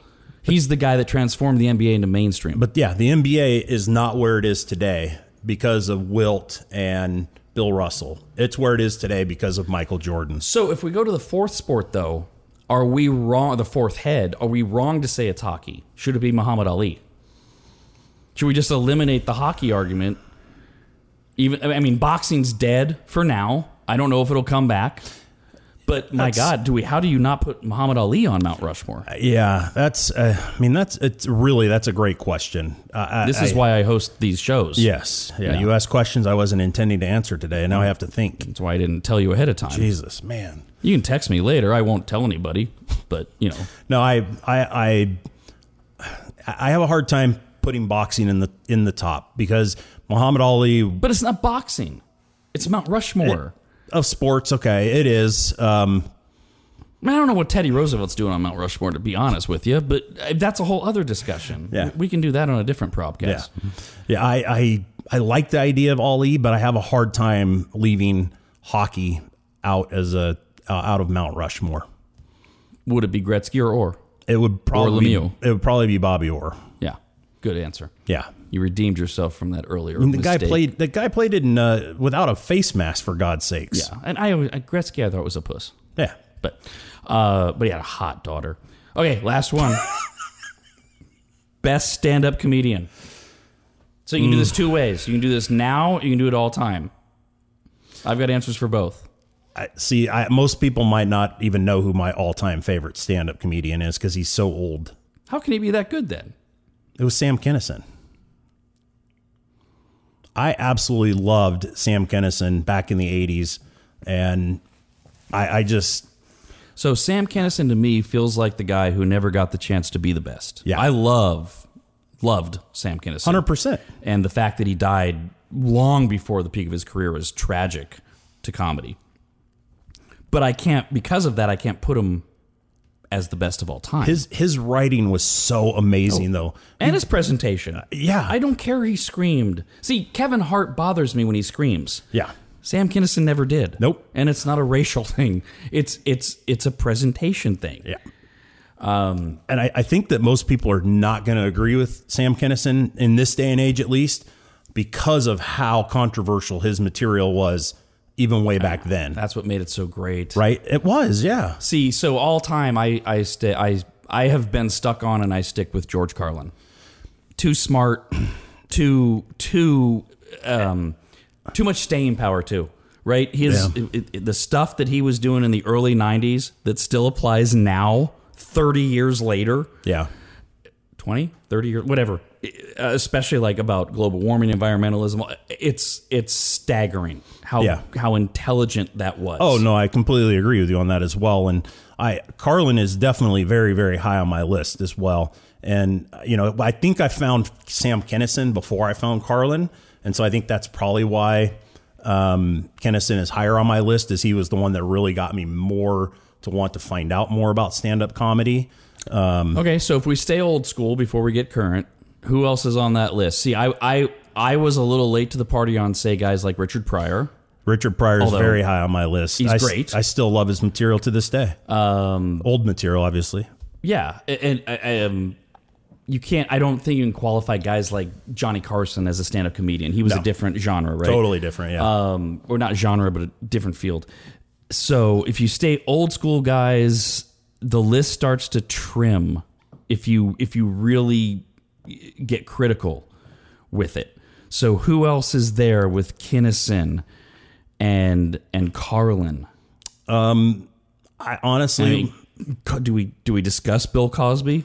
He's the guy that transformed the NBA into mainstream. but yeah, the NBA is not where it is today because of Wilt and Bill Russell. It's where it is today because of Michael Jordan. so if we go to the fourth sport, though, are we wrong? The fourth head, are we wrong to say it's hockey? Should it be Muhammad Ali? Should we just eliminate the hockey argument? Even I mean, boxing's dead for now. I don't know if it'll come back. But my That's- God, do we? How do you not put Muhammad Ali on Mount Rushmore? Yeah, that's. Uh, I mean, that's. It's really that's a great question. Uh, I- This is I- why I host these shows. Yes. Yeah, Yeah. You asked questions I wasn't intending to answer today, and now I have to think. That's why I didn't tell you ahead of time. Jesus, man. You can text me later. I won't tell anybody, but you know, No, I, I, I, I have a hard time putting boxing in the in the top because Muhammad Ali but it's not boxing. It's Mount Rushmore. Of sports. Okay, it is. Um, I, don't know what Teddy Roosevelt's doing on Mount Rushmore, to be honest with you, but uh, that's a whole other discussion. Yeah. we can do that on a different podcast. yeah. yeah I, I, I like the idea of Ali, but I have a hard time leaving hockey out as a uh, out of Mount Rushmore. Would it be Gretzky or Orr? It would probably Lemieux. Be, it would probably be Bobby Orr. Yeah, good answer. Yeah. You redeemed yourself from that earlier. And the guy played. The guy played in uh, without a face mask for God's sakes. Yeah, and I, always- Gretzky, I thought it was a puss. Yeah. but uh, but he had a hot daughter. Okay, last one. Best stand-up comedian. So you can do this two ways. You can do this now. You can do it all time. I've got answers for both. I, see, I, most people might not even know who my all-time favorite stand-up comedian is because he's so old. How can he be that good then? It was Sam Kinison. I absolutely loved Sam Kinison back in the '80s, and I, I just So Sam Kinison to me feels like the guy who never got the chance to be the best. Yeah. I love loved Sam hundred percent. and the fact that he died long before the peak of his career was tragic to comedy. But I can't because of that I can't put him as the best of all time. His his writing was so amazing, though. and his presentation. yeah. I don't care he screamed. See, Kevin Hart bothers me when he screams. Yeah, Sam Kinison never did. Nope. And it's not a racial thing. It's it's it's a presentation thing. yeah. Um, and I, I think that most people are not going to agree with Sam Kinison in this day and age, at least, because of how controversial his material was, even way back then. That's what made it so great. Right? It was, yeah. See, so all time I I sta I I have been stuck on and I stick with George Carlin. Too smart, too too um too much staying power too. Right? His Yeah. it- it- the stuff that he was doing in the early 90s that still applies now 30 years later. Yeah. 20, 30 years, whatever. Especially like about global warming, environmentalism. It's it's staggering how Yeah. how intelligent that was. Oh no, I completely agree with you on that as well. And I Carlin is definitely very very high on my list as well. And you know, I think I found Sam Kinison before I found Carlin, and so I think that's probably why um, Kinison is higher on my list. Is he was the one that really got me more to want to find out more about stand up comedy. Okay, so if we stay old school before we get current, who else is on that list? See, I I I was a little late to the party on say guys like Richard Pryor. Richard Pryor is Although very high on my list. he's I s- great. I still love his material to this day. Um, Old material, obviously. Yeah, and I, I, um, you can't. I don't think you can qualify guys like Johnny Carson as a stand-up comedian. He was a different genre, right? Totally different. Yeah. um, or not genre, but a different field. So if you stay old school guys, the list starts to trim. If you if you really get critical with it. So who else is there with Kinison and and Carlin? Um, I honestly, I mean, do we do we discuss Bill Cosby?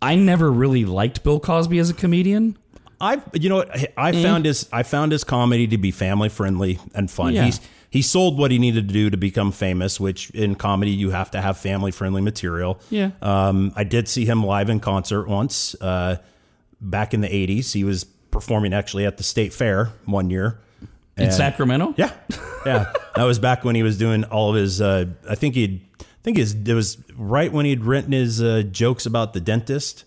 I never really liked Bill Cosby as a comedian. I you know what I eh. found his I found his comedy to be family friendly and fun. Yeah. He's he sold what he needed to do to become famous, which in comedy you have to have family friendly material. Yeah. Um, I did see him live in concert once uh, back in the '80s. He was performing actually at the state fair one year. In Sacramento? Yeah, yeah. that was back when he was doing all of his. Uh, I think he'd. I think his. It was right when he'd written his uh, jokes about the dentist.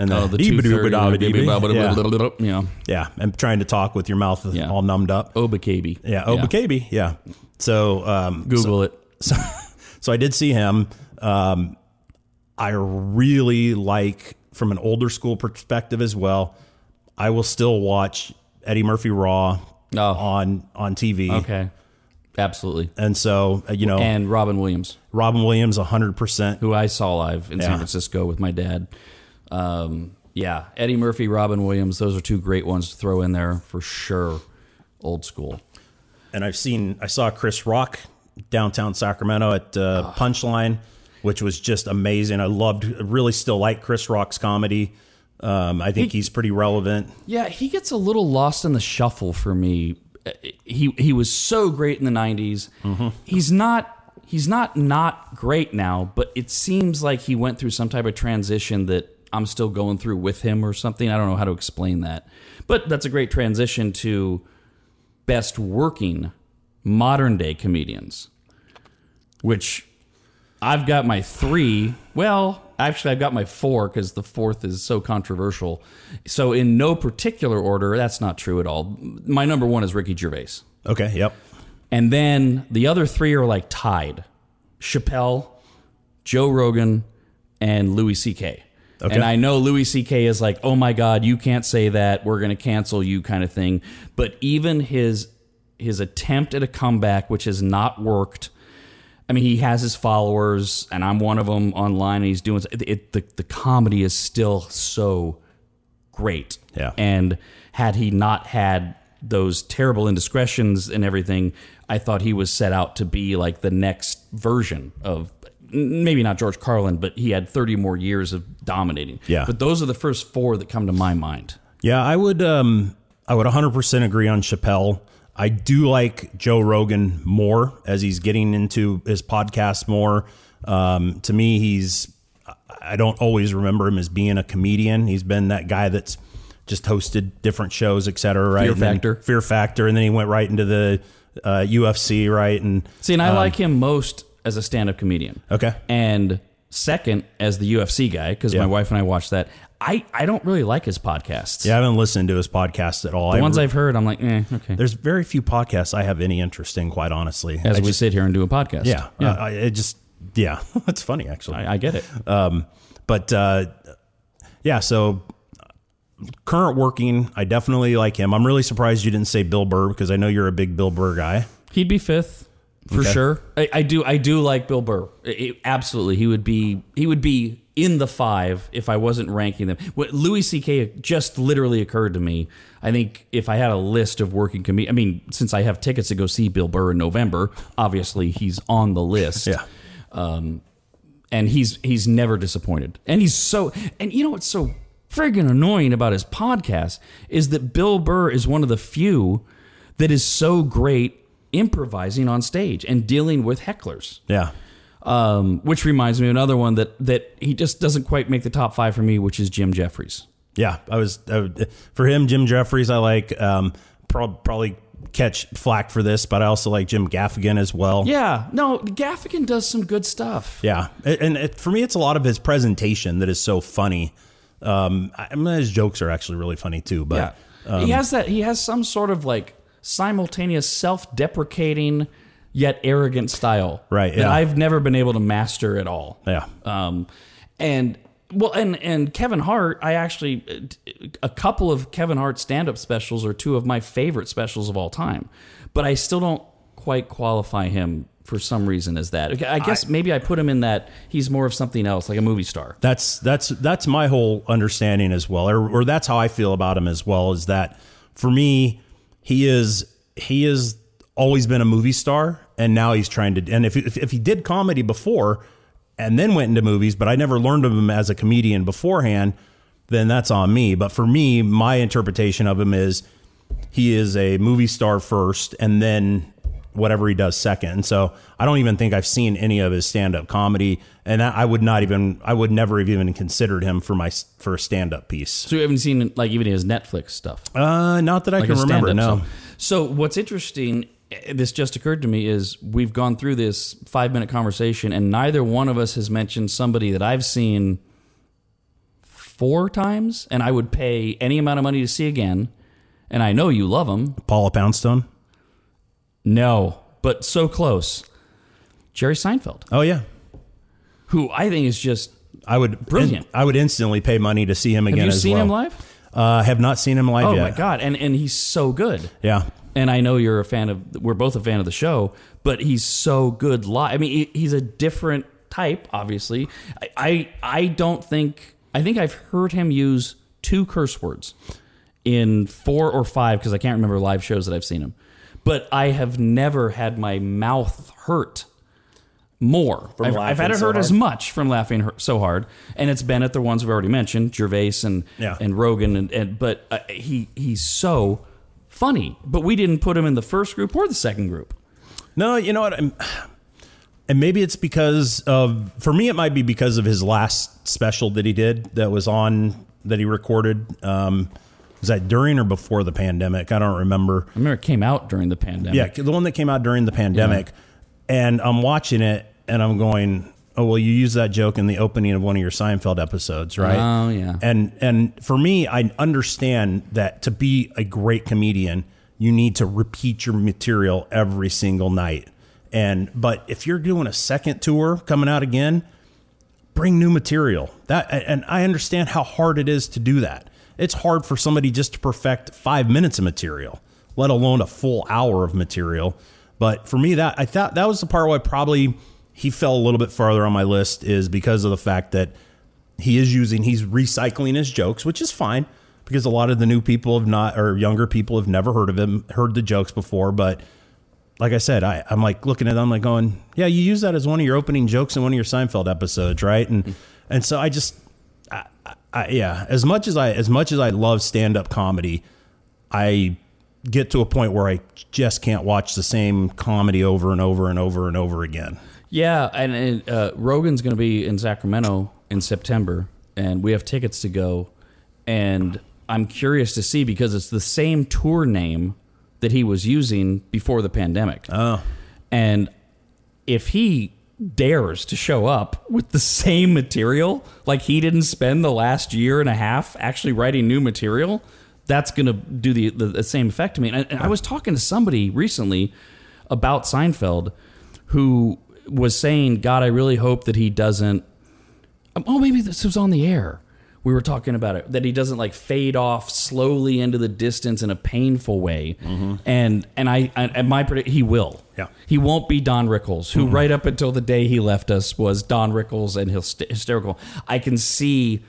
And Oh, the yeah, Yeah. yeah, and trying to talk with your mouth Yeah. all numbed up. Obakabi. Yeah, Obakabi. Yeah. So, um, Google it. so, so I did see him. Um, I really like, from an older school perspective as well. I will still watch Eddie Murphy Raw Oh. on on TV. Okay. Absolutely. And so, uh, you know, And Robin Williams, Robin Williams, 100%. who I saw live in San Francisco with my dad. Um, yeah, Eddie Murphy, Robin Williams, those are two great ones to throw in there for sure. Old school. And I've seen, I saw Chris Rock downtown Sacramento at uh, Punchline, which was just amazing. I loved, really still like Chris Rock's comedy. Um, I think he's pretty relevant. Yeah, he gets a little lost in the shuffle for me. He he was so great in the 90s. He's not he's not not great now, but it seems like he went through some type of transition that I'm still going through with him or something. I don't know how to explain that. But that's a great transition to best working modern day comedians, which I've got my three. Well, actually, I've got my four because the fourth is so controversial. So, in no particular order, that's not true at all. My number one is Ricky Gervais. Okay. Yep. And then the other three are like tied Chappelle, Joe Rogan, and Louis C.K. Okay. And I know Louis C.K. is like, oh my God, you can't say that. We're going to cancel you, kind of thing. But even his his attempt at a comeback, which has not worked. I mean, he has his followers, and I'm one of them online. And he's doing it, it, the the comedy is still so great. Yeah. And had he not had those terrible indiscretions and everything, I thought he was set out to be like the next version of maybe not George Carlin, but he had 30 more years of dominating. Yeah. But those are the first four that come to my mind. Yeah, I would um I would 100% agree on Chappelle. I do like Joe Rogan more as he's getting into his podcast more. Um, to me, he's I don't always remember him as being a comedian. He's been that guy that's just hosted different shows, et cetera. Right? Fear And Factor. Fear Factor, and then he went right into the uh, UFC, right? And See, and I like him most as a stand up comedian. okay, And second, as the UFC guy, because Yeah. my wife and I watched that. I, I don't really like his podcasts. yeah, I haven't listened to his podcasts at all. The I ones re- I've heard, I'm like, eh, okay. there's very few podcasts I have any interest in, quite honestly. As I we just- sit here and do a podcast. yeah, Yeah. I, it just yeah, that's funny actually. I, I get it. Um, but uh, yeah, so current working, I definitely like him. I'm really surprised you didn't say Bill Burr because I know you're a big Bill Burr guy. He'd be fifth for Okay. sure. I, I do. I do like Bill Burr. I- I- absolutely, he would be. He would be in the five if I wasn't ranking them. What Louis C.K. just literally occurred to me. I think if I had a list of working comedians, I mean, since I have tickets to go see Bill Burr in November, obviously he's on the list. Yeah. Um, and he's he's never disappointed. And he's so and you know what's so friggin' annoying about his podcast is that Bill Burr is one of the few that is so great improvising on stage and dealing with hecklers. Yeah. Um, which reminds me of another one that that he just doesn't quite make the top five for me, which is Jim Jeffries. Yeah, I was I for him. Jim Jeffries, I like. Um, prob- probably catch flack for this, but I also like Jim Gaffigan as well. Yeah, no, Gaffigan does some good stuff. Yeah, and it, for me, it's a lot of his presentation that is so funny. Um, I I mean, his jokes are actually really funny too. But Yeah. he has that. He has some sort of like simultaneous self-deprecating yet arrogant style, Right, That yeah. I've never been able to master at all. yeah, Um, and well, and and Kevin Hart, I actually a couple of Kevin Hart stand-up specials are two of my favorite specials of all time, but I still don't quite qualify him for some reason as that. I guess maybe I put him in that he's more of something else, like a movie star. that's that's that's my whole understanding as well, or, or that's how I feel about him as well. Is that for me, he is he has always been a movie star, and now he's trying to. And if if, if he did comedy before, and then went into movies, but I never learned of him as a comedian beforehand, then that's on me. But for me, my interpretation of him is he is a movie star first, and then whatever he does second. And so I don't even think I've seen any of his stand up comedy, and I would not even I would never have even considered him for my for a stand up piece. So you haven't seen like even his Netflix stuff. Uh, not that I like can remember. No, So, so what's interesting, eh, this just occurred to me, is we've gone through this five minute conversation, and neither one of us has mentioned somebody that I've seen four times, and I would pay any amount of money to see again. And I know you love them. Paula Poundstone. No, but so close. Jerry Seinfeld, Oh yeah, who I think is just. I would Brilliant. I would instantly pay money to see him again. Have you as seen well. him live? Uh, have not seen him live Oh yet. my god! And and he's so good. Yeah, and I know you're a fan of. We're both a fan of the show, but he's so good live. I mean, he, he's a different type. Obviously, I, I I don't think. I think I've heard him use two curse words in four or five because I can't remember live shows that I've seen him. But I have never had my mouth hurt more. I've, I've had it so hurt as much from laughing so hard, and it's been at the ones we've already mentioned, Gervais and Yeah. and Rogan, and, and but uh, he he's so funny. But we didn't put him in the first group or the second group. No, you know what? I'm, and maybe it's because of, for me, it might be because of his last special that he did that was on, that he recorded. Um, was that during or before the pandemic? I don't remember. I remember it came out during the pandemic. Yeah, the one that came out during the pandemic. And I'm watching it and I'm going, oh, well, you use that joke in the opening of one of your Seinfeld episodes, right? Oh, yeah. And and for me, I understand that to be a great comedian, you need to repeat your material every single night. And but if you're doing a second tour coming out again, bring new material. That and I understand how hard it is to do that. It's hard for somebody just to perfect 5 minutes of material, let alone a full hour of material. But for me that I thought that was the part where probably he fell a little bit farther on my list is because of the fact that he is using he's recycling his jokes, which is fine because a lot of the new people have not or younger people have never heard of him, heard the jokes before, but like I said, I, I'm like looking at them, like going, yeah, you use that as one of your opening jokes in one of your Seinfeld episodes, right? And and so I just, I, yeah, as much as I as much as I love stand up comedy, I get to a point where I just can't watch the same comedy over and over and over and over again. Yeah, and, and uh, Rogan's going to be in Sacramento in September, and we have tickets to go. And I'm curious to see because it's the same tour name that he was using before the pandemic. Oh, And if he dares to show up with the same material, like he didn't spend the last year and a half actually writing new material, that's going to do the, the, the same effect to me. And, and I was talking to somebody recently about Seinfeld who was saying, God, I really hope that he doesn't. um, Oh, maybe this was on the air. We were talking about it that he doesn't like fade off slowly into the distance in a painful way, mm-hmm. and and I and and my predict he will. Yeah. he won't be Don Rickles, who mm-hmm. right up until the day he left us was Don Rickles and hyst- hysterical. I can see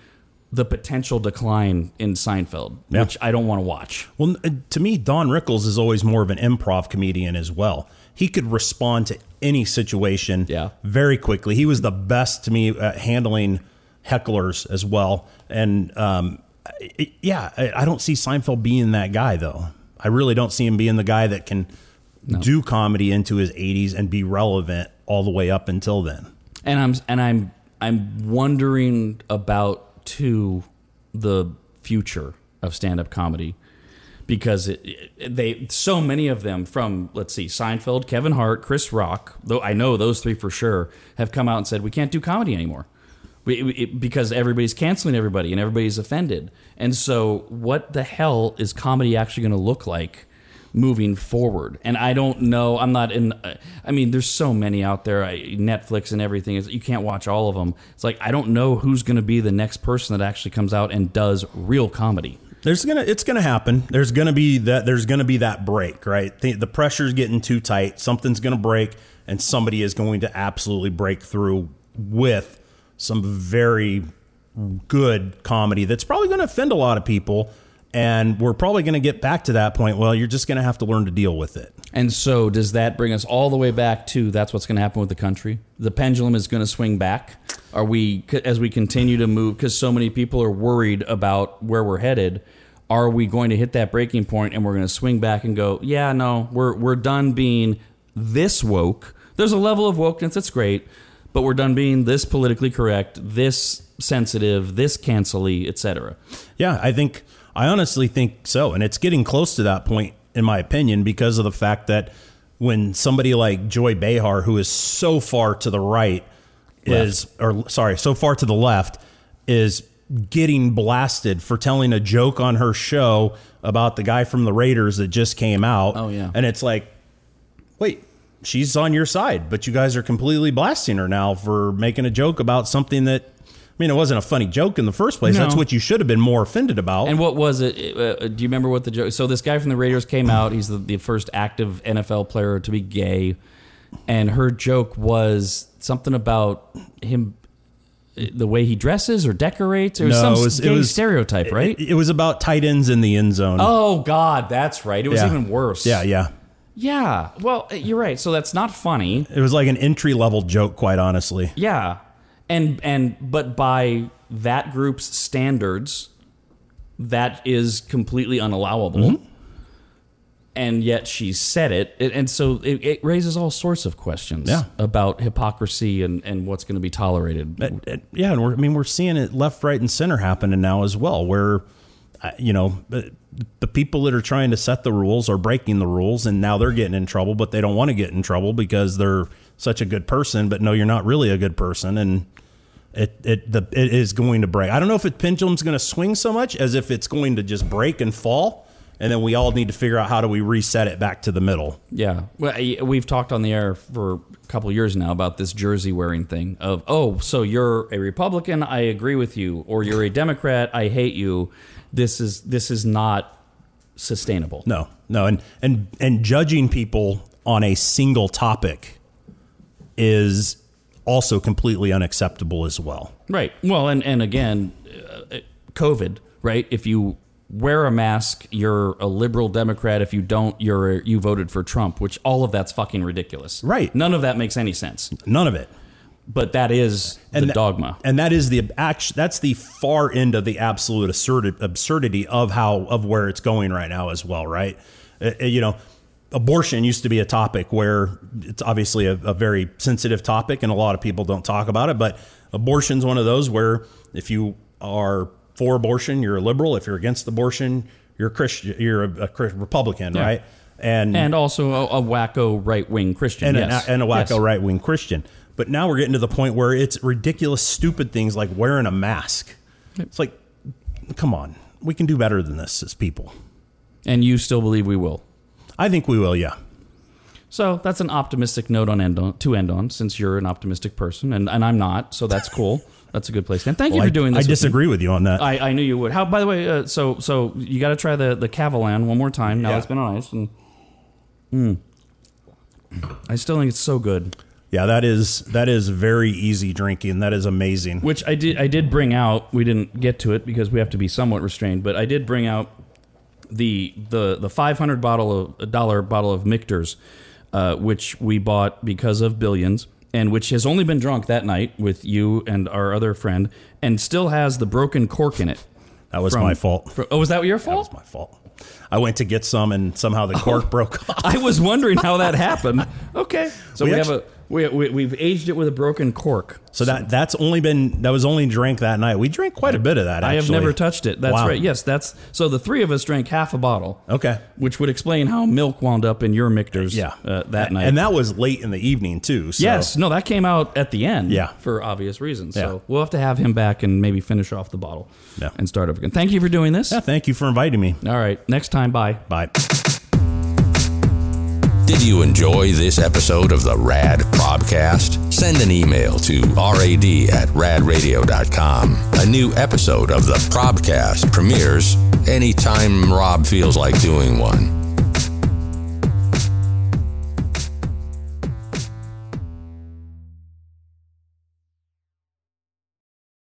the potential decline in Seinfeld, Yeah. which I don't want to watch. Well, to me, Don Rickles is always more of an improv comedian as well. He could respond to any situation Yeah. very quickly. He was the best to me at handling hecklers as well. And um, I- yeah, I, I don't see Seinfeld being that guy though. I really don't see him being the guy that can do comedy into his 80s and be relevant all the way up until then. and I'm and I'm I'm wondering about to the future of stand up comedy because it, it- they so many of them from let's see Seinfeld, Kevin Hart, Chris Rock, though I know those three for sure have come out and said we can't do comedy anymore. We- it- because everybody's canceling everybody and everybody's offended. And so, what the hell is comedy actually going to look like moving forward? And I don't know. I'm not in. uh, I mean, there's so many out there. I, Netflix and everything is. You can't watch all of them. It's like I don't know who's going to be the next person that actually comes out and does real comedy. There's gonna it's gonna happen. There's gonna be that there's gonna be that break, right? The, the pressure's getting too tight. Something's gonna break, and somebody is going to absolutely break through with some very good comedy that's probably going to offend a lot of people. And we're probably going to get back to that point. Well, you're just going to have to learn to deal with it. And so, does that bring us all the way back to that's what's going to happen with the country? The pendulum is going to swing back. Are we, as we continue to move, because so many people are worried about where we're headed? Are we going to hit that breaking point and we're going to swing back and go, yeah, no, we're we're done being this woke. There's a level of wokeness that's great, but we're done being this politically correct, this sensitive, this cancely, etc. Yeah, I think I honestly think so, and it's getting close to that point, in my opinion, because of the fact that when somebody like Joy Behar, who is so far to the right, is or sorry, so far to the left, is getting blasted for telling a joke on her show about the guy from the Raiders that just came out. Oh, yeah. and it's like, wait. She's on your side, but you guys are completely blasting her now for making a joke about something that, I mean, it wasn't a funny joke in the first place. No. That's what you should have been more offended about. And what was it? Uh, do you remember what the joke? So this guy from the Raiders came out. He's the, the first active NFL player to be gay, and her joke was something about him, the way he dresses or decorates, or some it was- gay it was- stereotype, right? It, it was about tight ends in the end zone. oh God, that's right. It was Yeah. even worse. Yeah, yeah. Yeah. Well, you're right. So that's not funny. It was like an entry level joke, quite honestly. Yeah. And and but by that group's standards, that is completely unallowable. Mm-hmm. And yet she said it. And so it, it raises all sorts of questions Yeah. about hypocrisy and, and what's going to be tolerated. Yeah, and we're, I mean, we're seeing it left, right, and center happening now as well, where, uh, you know, the, the people that are trying to set the rules are breaking the rules, and now they're getting in trouble, but they don't want to get in trouble because they're such a good person. But no, you're not really a good person, and it it the it is going to break. I don't know if it pendulum's going to swing so much as if it's going to just break and fall, and then we all need to figure out how do we reset it back to the middle. Yeah, well, we've talked on the air for a couple years now about this jersey wearing thing. Of oh, so you're a Republican, I agree with you, or you're a Democrat, I hate you. This is this is not sustainable. No, no, and and and judging people on a single topic is also completely unacceptable as well. Right. Well, and and again, uh, COVID. Right. If you wear a mask, you're a liberal Democrat. If you don't, you're you voted for Trump. Which all of that's fucking ridiculous. Right. None of that makes any sense. None of it. But that is the And tha- dogma. and that is the act. That's the far end of the absolute absurd, absurdity of how of where it's going right now as well. Right. Uh, uh, you know, abortion used to be a topic where it's obviously a, a very sensitive topic, and a lot of people don't talk about it. But abortion's one of those where if you are for abortion, you're a liberal. If you're against abortion, you're a Christian. You're a, a Republican, Yeah. right? And and also a, a wacko right wing Christian. and, yes. a, and a wacko Yes. right wing Christian. But now we're getting to the point where it's ridiculous, stupid things like wearing a mask. It's like, come on, we can do better than this as people. And you still believe we will. I think we will, yeah. So that's an optimistic note on end on, to end on, since you're an optimistic person, and, and I'm not. So that's cool. that's a good place. And thank you Well, for doing I, this. I with disagree with you on that. I, I knew you would. How? By the way, uh, so so you got to try the the Kavalan one more time. Now Yeah. it's been on ice, and mm. I still think it's so good. Yeah, that is that is very easy drinking. That is amazing. Which I did I did bring out. We didn't get to it because we have to be somewhat restrained. But I did bring out the the the five hundred bottle of dollar bottle of Michter's, uh, which we bought because of billions. And which has only been drunk that night with you and our other friend, and still has the broken cork in it. That was from- my fault. fr- oh, was that your fault? That was my fault. I went to get some, and somehow the cork broke off. I was wondering how that happened. Okay, so we, We have a we, we we've aged it with a broken cork. So that that's only been that was only drank that night. We drank quite a bit of that. I have never touched it. That's Wow. right. Yes, that's so. The three of us drank half a bottle. Okay. which would explain how milk wound up in your Michter's. Yeah, uh, that night. and that was late in the evening too. So. yes, no, that came out at the end. Yeah. for obvious reasons. Yeah. So we'll have to have him back and maybe finish off the bottle. Yeah. and start over again. Thank you for doing this. Yeah. Thank you for inviting me. All right, next time. Bye. Bye. Did you enjoy this episode of the Rad Probcast? Send an email to rad at radradio.com. A new episode of the Probcast premieres anytime Rob feels like doing one.